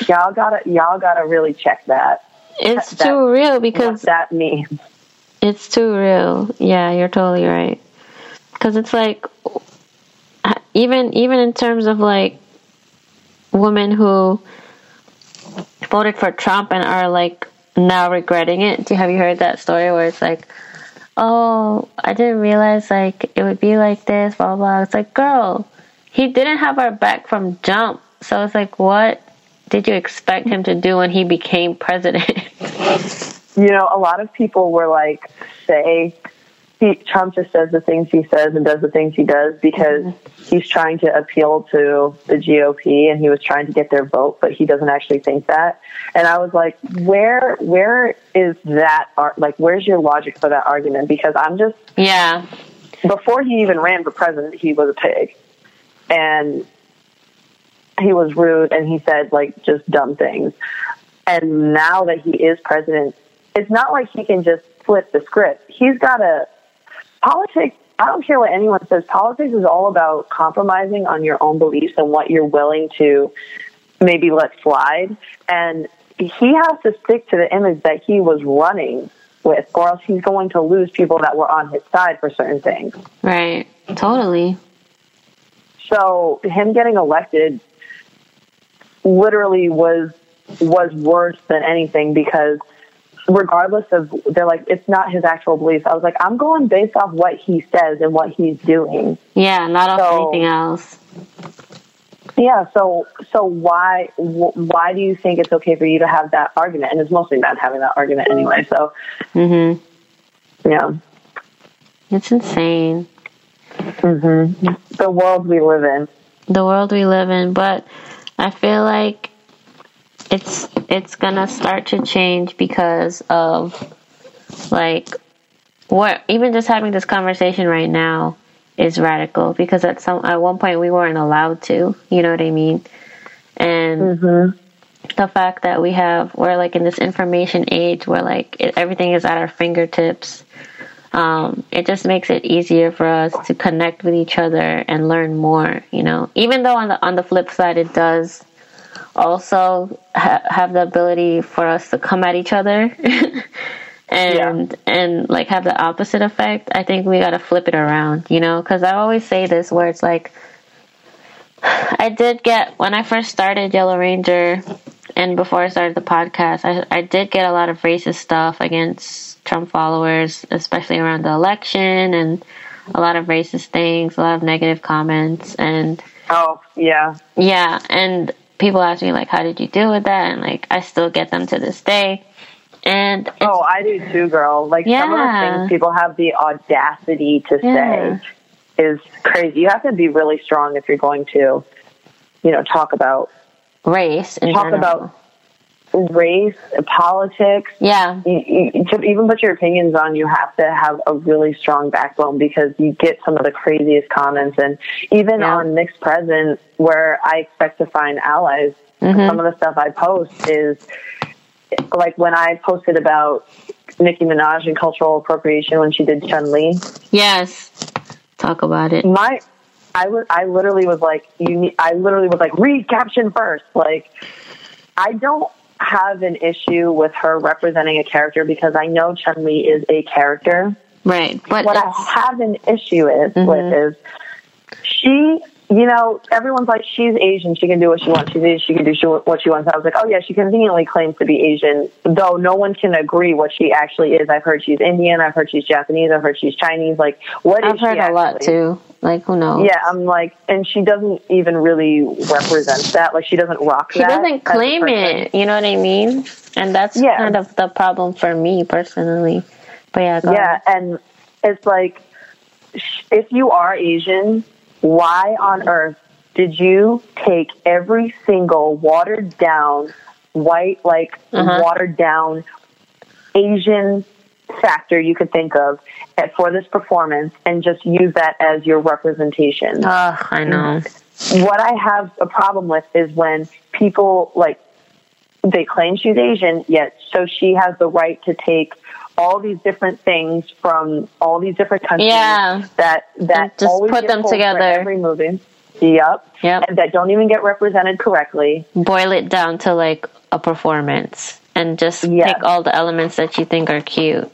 y'all gotta y'all gotta really check that. It's that, too real because that means. It's too real. Yeah, you're totally right. Because it's like, even even in terms of like women who voted for Trump and are like now regretting it. Do you have you heard that story where it's like, oh, I didn't realize like it would be like this, blah. blah. It's like, girl, he didn't have our back from jump. So it's like, what did you expect him to do when he became president? you know, a lot of people were like, say he, Trump just says the things he says and does the things he does because mm-hmm. he's trying to appeal to the GOP and he was trying to get their vote, but he doesn't actually think that. And I was like, where where is that? Like, where's your logic for that argument? Because I'm just yeah. Before he even ran for president, he was a pig, and he was rude and he said like just dumb things. And now that he is president, it's not like he can just flip the script. He's got to politics, I don't care what anyone says, politics is all about compromising on your own beliefs and what you're willing to maybe let slide. And he has to stick to the image that he was running with, or else he's going to lose people that were on his side for certain things. Right. Totally. So him getting elected literally was was worse than anything because regardless of they're like it's not his actual beliefs. I was like, I'm going based off what he says and what he's doing. Yeah, not off so, anything else. Yeah, so so why why do you think it's okay for you to have that argument? And it's mostly not having that argument anyway. So, mhm, yeah, it's insane. Mhm. The world we live in. The world we live in, but I feel like it's it's gonna start to change because of like what even just having this conversation right now is radical because at some at one point we weren't allowed to you know what i mean and mm-hmm. the fact that we have we're like in this information age where like it, everything is at our fingertips um, it just makes it easier for us to connect with each other and learn more you know even though on the on the flip side it does also ha- have the ability for us to come at each other. And yeah. and like have the opposite effect. I think we got to flip it around you know? Because i always say this where it's like i did get when i first started yellow ranger and before I started the podcast, I, I did get a lot of racist stuff against Trump followers, especially around the election and a lot of racist things, a lot of negative comments, and oh yeah, yeah, and people ask me like, how did you deal with that? And like, I still get them to this day. And oh, I do too, girl. Like yeah. some of the things people have the audacity to yeah. say is crazy. You have to be really strong if you're going to, you know, talk about race and talk general. about race, politics. Yeah. You, you, to even put your opinions on, you have to have a really strong backbone because you get some of the craziest comments. And even yeah. on Mixed Present, where I expect to find allies, mm-hmm. some of the stuff I post is like when I posted about Nicki Minaj and cultural appropriation when she did Chun Li. Yes. Talk about it. My I was I literally was like you need, I literally was like read caption first like I don't have an issue with her representing a character because I know Chun Li is a character. Right. But what I have an issue is mm-hmm. with is she you know, everyone's like, she's Asian, she can do what she wants, she's Asian, she can do what she wants. I was like, oh yeah, she conveniently claims to be Asian, though no one can agree what she actually is. I've heard she's Indian, I've heard she's Japanese, I've heard she's Chinese. Like, what I've heard a lot too. Like, who knows? Yeah, I'm like, and she doesn't even really represent that. Like, she doesn't rock that she doesn't claim it. You know what I mean? And that's yeah. kind of the problem for me personally. But yeah, yeah, ahead. and it's like, if you are Asian, why on earth did you take every single watered down, white, like uh-huh. watered down Asian factor you could think of for this performance and just use that as your representation? Oh, I know. What I have a problem with is when people like they claim she's Asian, yet so she has the right to take all these different things from all these different countries yeah. that that just put them together every movie. Yep. Yep. And that don't even get represented correctly. Boil it down to like a performance and just yes. pick all the elements that you think are cute.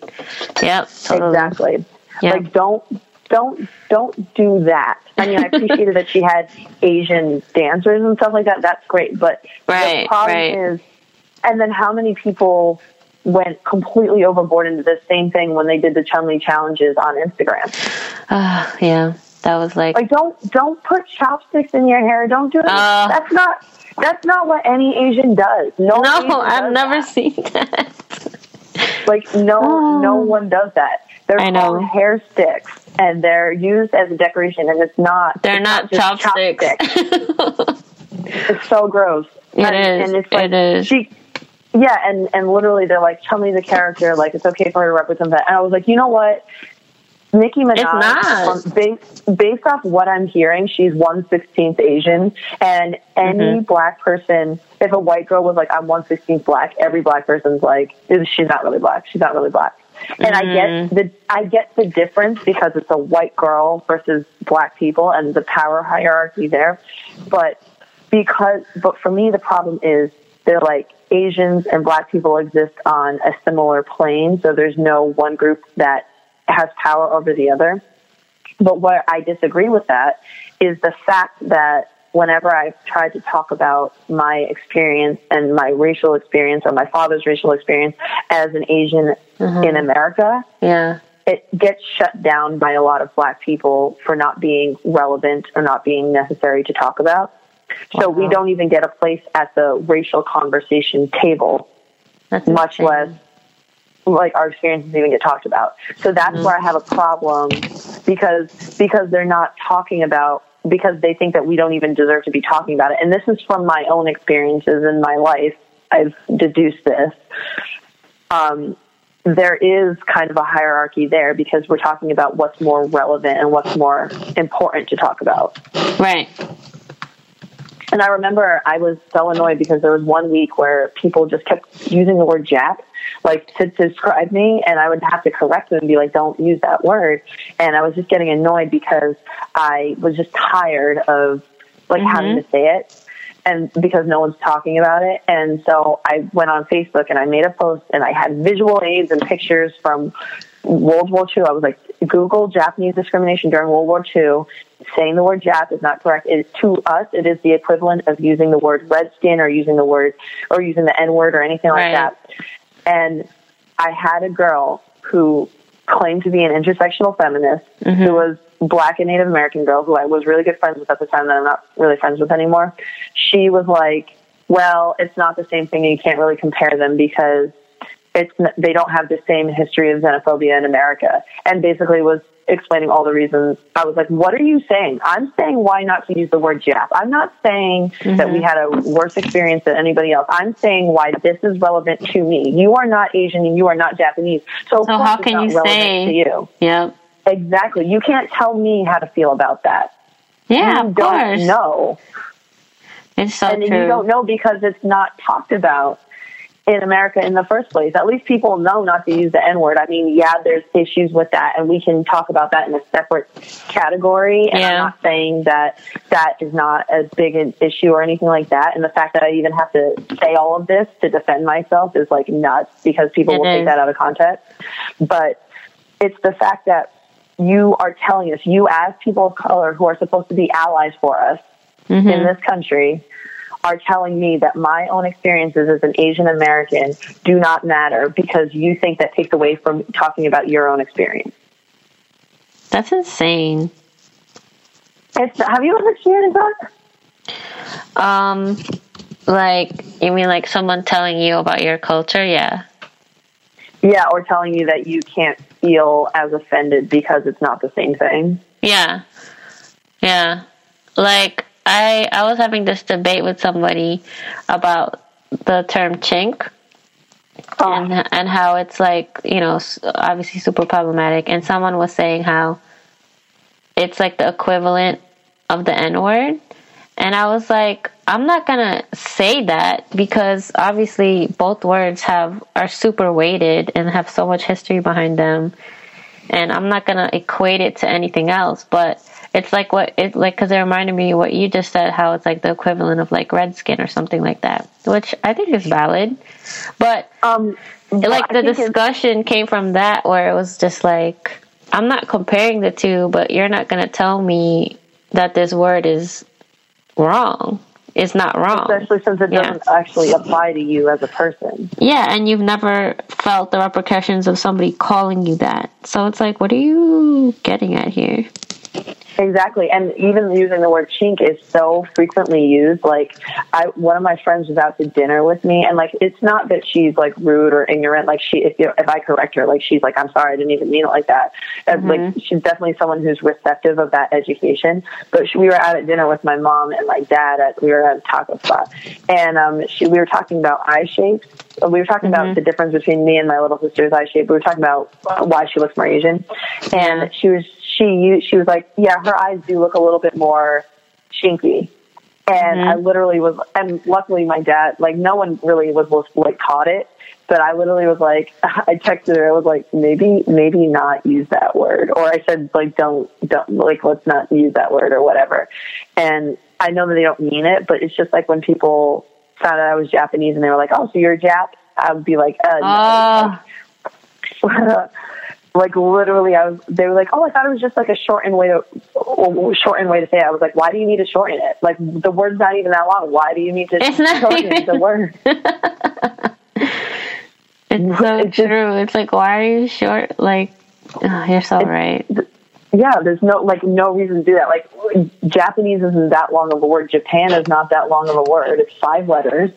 Yep. Totally. Exactly. Yep. Like don't don't don't do that. I mean, I appreciated that she had Asian dancers and stuff like that. That's great, but right, the problem right. is, and then how many people went completely overboard into the same thing when they did the Chun Li challenges on Instagram. Uh, yeah, that was like like don't don't put chopsticks in your hair. Don't do it. Uh, that's not that's not what any Asian does. No, no, Asian I've never that. seen that. Like no, oh. no one does that. They're I know. hair sticks, and they're used as a decoration, and it's not. They're it's not, not chopsticks. chopsticks. it's so gross. It and, is. and it's like it is. she yeah, and and literally they're like, tell me the character, like it's okay for her to represent that. And I was like, you know what? Nicki Minaj, um, based based off what I'm hearing, she's one sixteenth Asian, and any mm-hmm. black person, if a white girl was like, I'm one sixteenth black, every black person's like, she's not really black, she's not really black. And mm-hmm. I get mm-hmm. the I get the difference because it's a white girl versus black people and the power hierarchy there, but because but for me the problem is they're like Asians and black people exist on a similar plane, so there's no one group that has power over the other. But what I disagree with that is the fact that whenever I've tried to talk about my experience and my racial experience or my father's racial experience as an Asian mm-hmm. in America, yeah. it gets shut down by a lot of black people for not being relevant or not being necessary to talk about. So we don't even get a place at the racial conversation table, that's much less like our experiences even get talked about. So that's mm-hmm. where I have a problem because because they're not talking about because they think that we don't even deserve to be talking about it. And this is from my own experiences in my life. I've deduced this. Um, there is kind of a hierarchy there because we're talking about what's more relevant and what's more important to talk about. Right. And I remember I was so annoyed because there was one week where people just kept using the word Jap, like to, describe me, and I would have to correct them and be like, don't use that word. And I was just getting annoyed because I was just tired of like mm-hmm. having to say it and because no one's talking about it. And so I went on Facebook and I made a post and I had visual aids and pictures from World War II. I was like, Google Japanese discrimination during World War II. Saying the word Jap is not correct. It to us, it is the equivalent of using the word redskin or using the word or using the N word or anything like right. that. And I had a girl who claimed to be an intersectional feminist mm-hmm. who was black and Native American girl who I was really good friends with at the time that I'm not really friends with anymore. She was like, well, it's not the same thing. You can't really compare them because it's they don't have the same history of xenophobia in America, and basically was explaining all the reasons. I was like, "What are you saying?" I'm saying why not to use the word Jap. I'm not saying mm-hmm. that we mm-hmm. had a worse experience than anybody else. I'm saying why this is relevant to me. You are not Asian and you are not Japanese, so, so how can you say to you? Yep. Exactly. You can't tell me how to feel about that. Yeah, you of don't course. know. It's so and true. you don't know because it's not talked about in America in the first place. At least people know not to use the N word. I mean, yeah, there's issues with that, and we can talk about that in a separate category. And yeah. I'm not saying that that is not as big an issue or anything like that. And the fact that I even have to say all of this to defend myself is like nuts because people it will is. take that out of context. But it's the fact that you are telling us, you as people of color who are supposed to be allies for us mm-hmm. in this country, are telling me that my own experiences as an Asian American do not matter because you think that takes away from talking about your own experience. That's insane. It's, have you ever experienced that? Um, like you mean like someone telling you about your culture? Yeah. Yeah, or telling you that you can't feel as offended because it's not the same thing. Yeah. Yeah. Like I I was having this debate with somebody about the term chink. Oh. And, and how it's like, you know, obviously super problematic. And someone was saying how it's like the equivalent of the N word. And I was like, I'm not gonna say that because obviously both words have are super weighted and have so much history behind them, and I'm not gonna equate it to anything else. But it's like what it like because it reminded me what you just said, how it's like the equivalent of like redskin or something like that, which I think is valid. But um, like the discussion came from that where it was just like I'm not comparing the two, but you're not gonna tell me that this word is wrong. It's not wrong. Especially since it doesn't yeah. actually apply to you as a person. Yeah, and you've never felt the repercussions of somebody calling you that. So it's like, what are you getting at here? Exactly, and even using the word chink is so frequently used. Like, I one of my friends was out to dinner with me, and like, it's not that she's like rude or ignorant. Like, she if you if I correct her, like she's like, I'm sorry, I didn't even mean it like that. Mm-hmm. Like, she's definitely someone who's receptive of that education. But she, we were out at dinner with my mom and my dad. At we were at a taco spot, and um, she we were talking about eye shapes. We were talking mm-hmm. about the difference between me and my little sister's eye shape. We were talking about why she looks more Asian, and she was she she was like, yeah, her eyes do look a little bit more chinky. And mm-hmm. I literally was, and luckily my dad, like no one really was, like caught it, but I literally was like, I texted her, I was like, maybe, maybe not use that word. Or I said, like, don't, don't, like, let's not use that word or whatever. And I know that they don't mean it, but it's just like when people found out I was Japanese and they were like, oh, so you're a Jap? I would be like, uh, no. Uh. Like literally I was they were like, Oh, I thought it was just like a shortened way to shortened way to say it. I was like, Why do you need to shorten it? Like the word's not even that long. Why do you need to it's shorten even... the word? it's so it's true. Just, it's like why are you short like oh, you're so right. Yeah, there's no like no reason to do that. Like Japanese isn't that long of a word. Japan is not that long of a word. It's five letters.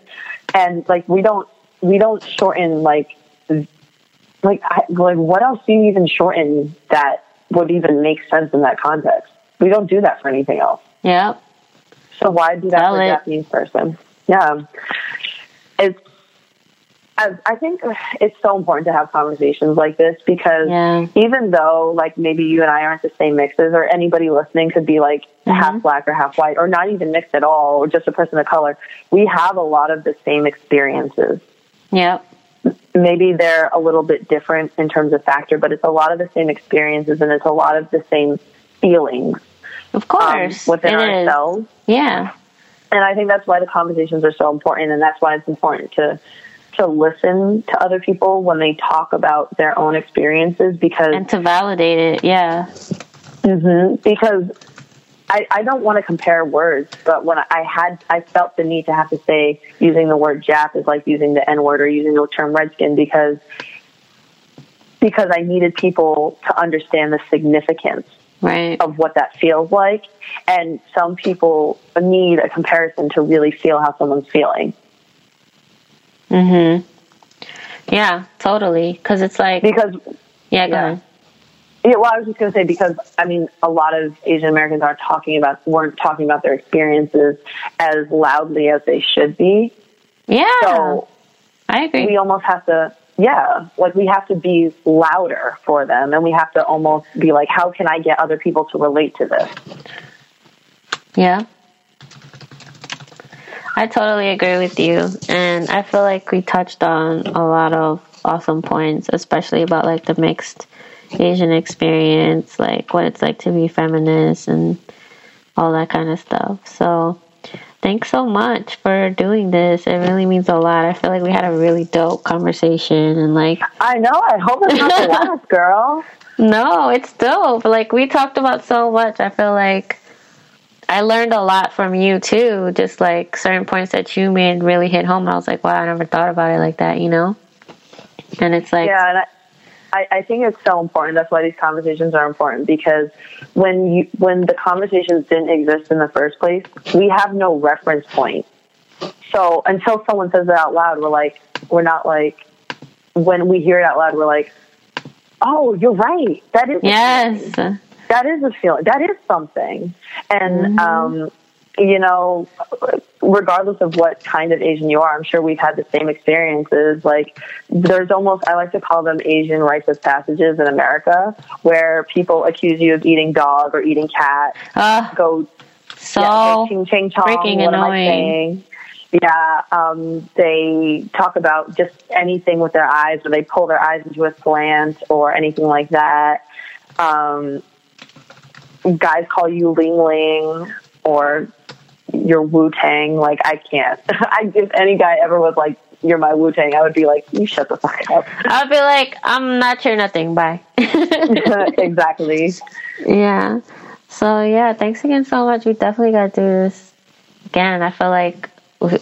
And like we don't we don't shorten like like, I, like what else do you even shorten that would even make sense in that context? We don't do that for anything else. Yeah. So why do that Tell for a Japanese person? Yeah. It's I think it's so important to have conversations like this because Yeah. even though like maybe you and I aren't the same mixes or anybody listening could be like mm-hmm. half black or half white or not even mixed at all or just a person of color, we have a lot of the same experiences. Yep. Maybe they're a little bit different in terms of factor, but it's a lot of the same experiences and it's a lot of the same feelings Of um, course. within it is. ourselves. Yeah. and I think that's why the conversations are so important, and that's why it's important to to listen to other people when they talk about their own experiences because And to validate it. Yeah. Mhm. because I, I don't want to compare words, but when I had I felt the need to have to say using the word Jap is like using the N word or using the term redskin because because I needed people to understand the significance Right. of what that feels like. And some people need a comparison to really feel how someone's feeling. Mhm. Yeah, totally. Because it's like, Because, yeah, go yeah. Yeah, well, I was just going to say, because, I mean, a lot of Asian Americans aren't talking about, weren't talking about their experiences as loudly as they should be. Yeah. So I agree. we almost have to, yeah, like we have to be louder for them. And we have to almost be like, how can I get other people to relate to this? Yeah. I totally agree with you. And I feel like we touched on a lot of awesome points, especially about like the mixed Asian experience, like what it's like to be feminist and all that kind of stuff. So thanks so much for doing this. It really means a lot. I feel like we had a really dope conversation and like I know. I hope it's not the last, girl. no, it's dope. Like we talked about so much. I feel like I learned a lot from you too. Just like certain points that you made really hit home. I was like, wow, I never thought about it like that. You know? And it's like, Yeah, and I, I, I think it's so important. That's why these conversations are important because when you when the conversations didn't exist in the first place, we have no reference point. So until someone says it out loud, we're like, we're not like when we hear it out loud, we're like, oh, you're right. That is yes, that is a feeling. That is something. And um, you know, regardless of what kind of Asian you are, I'm sure we've had the same experiences. Like, there's almost, I like to call them Asian rites of passages in America, where people accuse you of eating dog or eating cat, uh, go, so yeah, go ching ching chong. freaking what am I annoying. saying? Yeah, um, they talk about just anything with their eyes, or they pull their eyes into a slant, or anything like that. Um, guys call you Ling Ling or your Wu Tang. Like I can't. I, if any guy ever was like, "You're my Wu Tang," I would be like, "You shut the fuck up." I'd be like, I'm not your nothing. Bye. exactly. Yeah. So yeah, thanks again so much. We definitely got to do this again. I feel like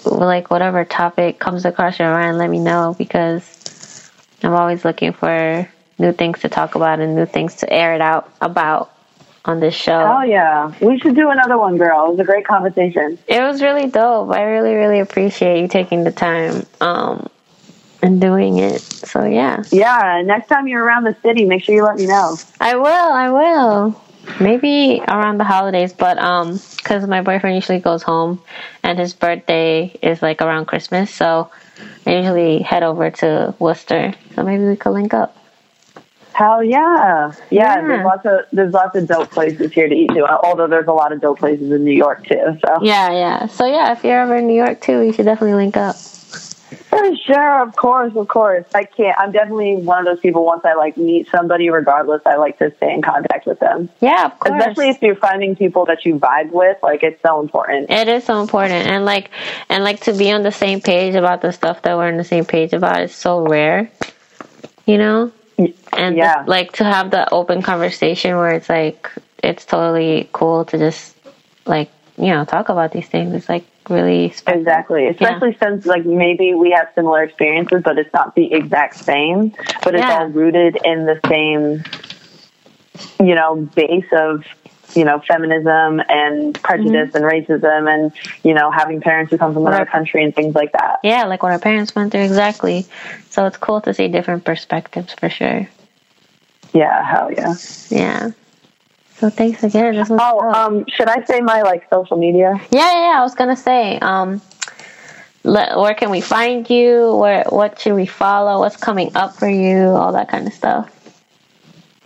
like whatever topic comes across your mind, let me know because I'm always looking for new things to talk about and new things to air it out about on this show. Oh yeah, we should do another one, girl. It was a great conversation. It was really dope. I really, really appreciate you taking the time um and doing it. So yeah. Yeah. Next time you're around the city, make sure you let me know. I will. I will. Maybe around the holidays, but um, because my boyfriend usually goes home, and his birthday is like around Christmas, so I usually head over to Worcester. So maybe we could link up. Hell yeah. yeah, Yeah. There's lots of there's lots of dope places here to eat too. Uh, although there's a lot of dope places in New York too. So Yeah, yeah. So yeah, if you're ever in New York too, we should definitely link up. For sure, of course, of course. I can't. I'm definitely one of those people. Once I like meet somebody, regardless, I like to stay in contact with them. Yeah, of course. Especially if you're finding people that you vibe with. Like it's so important. It is so important, and like, and like to be on the same page about the stuff that we're on the same page about is so rare, you know. And Yeah. just, like to have the open conversation where it's like it's totally cool to just like you know talk about these things. It's like really special. Exactly. Especially since like maybe we have similar experiences, but it's not the exact same. But it's Yeah. all rooted in the same, you know, base of you know feminism and prejudice Mm-hmm. and racism and you know having parents who come from another country and things like that. Yeah, like what our parents went through exactly. So it's cool to see different perspectives for sure. Yeah. Hell yeah. Yeah. So thanks again. This was Oh, dope. um, should I say my like social media? Yeah, yeah, yeah. I was gonna say, um, let, where can we find you? Where what should we follow? What's coming up for you? All that kind of stuff.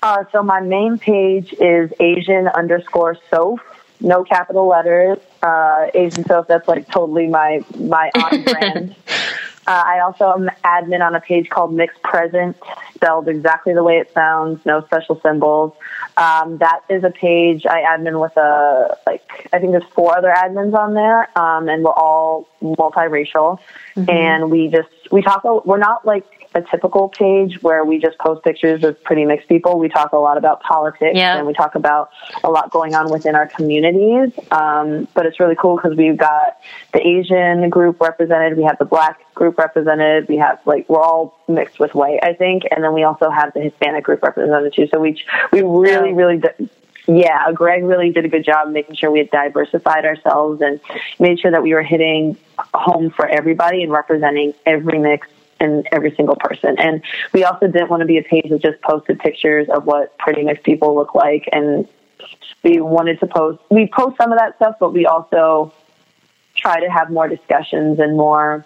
Uh, so my main page is Asian underscore Soph, no capital letters. Uh, Asian Soph, that's like totally my my on brand. Uh, I also am admin on a page called Mixed Present, spelled exactly the way it sounds, no special symbols. Um, that is a page I admin with a like I think there's four other admins on there, um, and we're all multiracial, mm-hmm. and we just we talk. We're not like a typical page where we just post pictures of pretty mixed people. We talk a lot about politics yeah. and we talk about a lot going on within our communities. Um, but it's really cool because we've got the Asian group represented, we have the black group represented, we have like we're all mixed with white, I think, and then we also have the Hispanic group represented too. So we we really really. yeah, Greg really did a good job making sure we had diversified ourselves and made sure that we were hitting home for everybody and representing every mix and every single person. And we also didn't want to be a page that just posted pictures of what pretty mixed people look like. And we wanted to post, we post some of that stuff, but we also try to have more discussions and more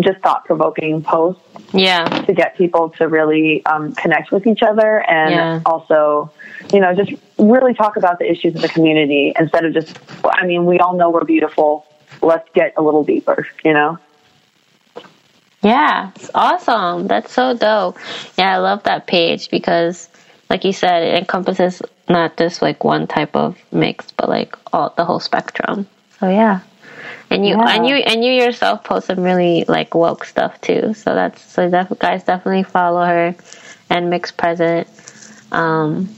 just thought provoking posts. Yeah. To get people to really um, connect with each other and yeah. also, you know, just really talk about the issues of the community instead of just, I mean, we all know we're beautiful. Let's get a little deeper, you know? Yeah, it's awesome. That's so dope. Yeah, I love that page because, like you said, it encompasses not just like one type of mix, but like all the whole spectrum. So yeah, and you yeah. and you and you yourself post some really like woke stuff too. So that's so def- guys definitely follow her and Mixed Present um,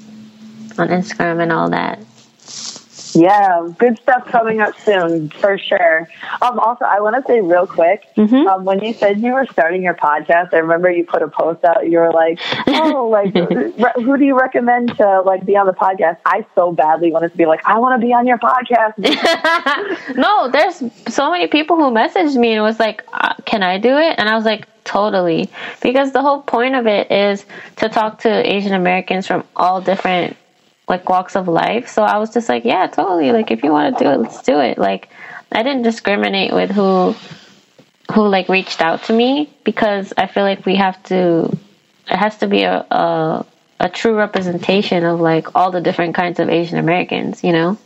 on Instagram and all that. Yeah, good stuff coming up soon for sure. Um, also, I want to say real quick, mm-hmm. um, when you said you were starting your podcast, I remember you put a post out. You were like, "Oh, like who do you recommend to like be on the podcast?" I so badly wanted to be like, "I want to be on your podcast." no, there's so many people who messaged me and was like, uh, "Can I do it?" And I was like, totally because the whole point of it is to talk to asian americans from all different like walks of life. So I was just like, yeah, totally. Like if you want to do it, let's do it. Like I didn't discriminate with who who like reached out to me because I feel like we have to it has to be a, a a true representation of like all the different kinds of Asian Americans, you know?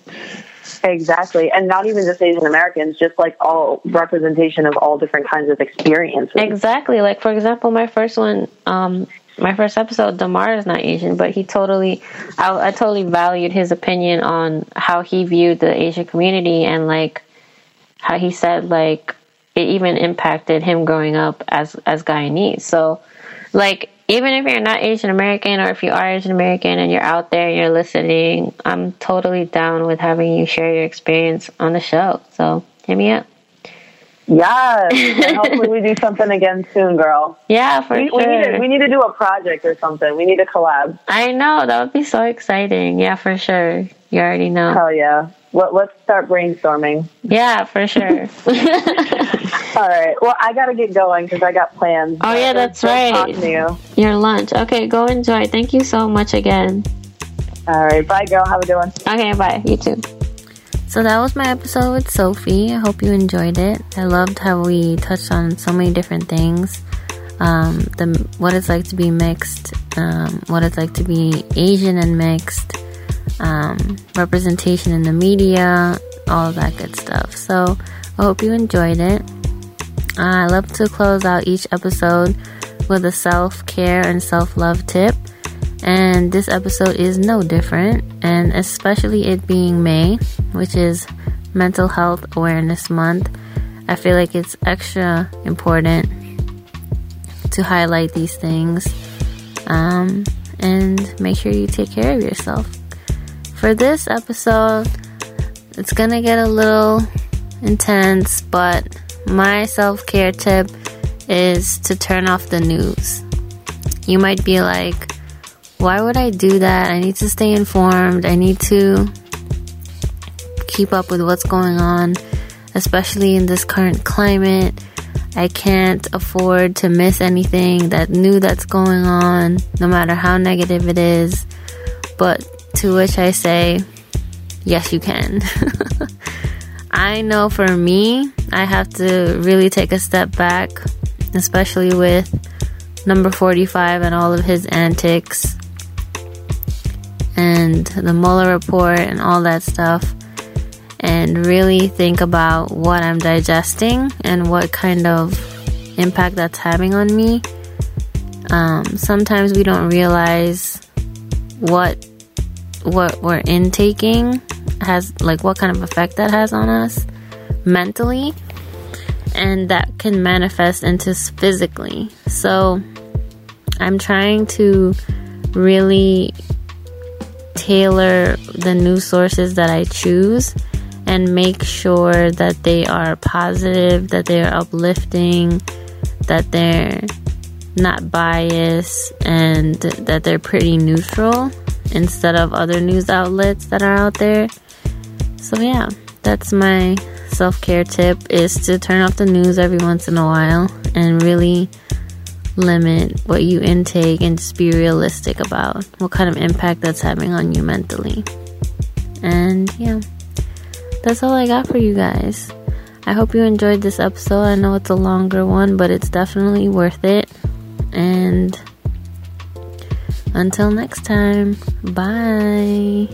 Exactly. And not even just Asian Americans, just like all representation of all different kinds of experiences. Exactly. Like for example, my first one, um, my first episode, Damar is not Asian, but he totally, I, I totally valued his opinion on how he viewed the Asian community and like how he said like it even impacted him growing up as as Guyanese. So, like even if you're not Asian American or if you are Asian American and you're out there and you're listening, I'm totally down with having you share your experience on the show. So hit me up. Yes, hopefully we do something again soon, girl. Yeah, for we, sure. We need, to, we need to do a project or something. We need to collab. I know that would be so exciting. Yeah, for sure. You already know. Hell yeah. Let, let's start brainstorming. Yeah, for sure. All right. Well, I got to get going because I got plans. Oh, yeah, that's right. Talk to You. Your lunch. Okay, go enjoy. Thank you so much again. All right. Bye, girl. Have a good one. Okay, bye. You too. So that was my episode with Sophie. I hope you enjoyed it. I loved how we touched on so many different things. Um, the what it's like to be mixed, um, what it's like to be Asian and mixed, um, representation in the media, all that good stuff. So I hope you enjoyed it. Uh, I love to close out each episode with a self care and self love tip. And this episode is no different, and especially it being May, which is Mental Health Awareness Month, I feel like it's extra important to highlight these things um, and make sure you take care of yourself. For this episode, it's gonna get a little intense, but my self care tip is to turn off the news. You might be like, why would I do that? I need to stay informed. I need to keep up with what's going on, especially in this current climate. I can't afford to miss anything that new that's going on, no matter how negative it is. But to which I say, yes, you can. I know for me, I have to really take a step back, especially with number 45 and all of his antics and the Mueller report and all that stuff and really think about what I'm digesting and what kind of impact that's having on me. Um, sometimes we don't realize what what we're intaking has like what kind of effect that has on us mentally and that can manifest into physically. So I'm trying to really tailor the news sources that I choose and make sure that they are positive, that they are uplifting, that they're not biased, and that they're pretty neutral instead of other news outlets that are out there. So yeah, that's my self-care tip is to turn off the news every once in a while and really limit what you intake and just be realistic about what kind of impact that's having on you mentally. And yeah that's all I got for you guys. I hope you enjoyed this episode. I know it's a longer one, but it's definitely worth it. And until next time, bye.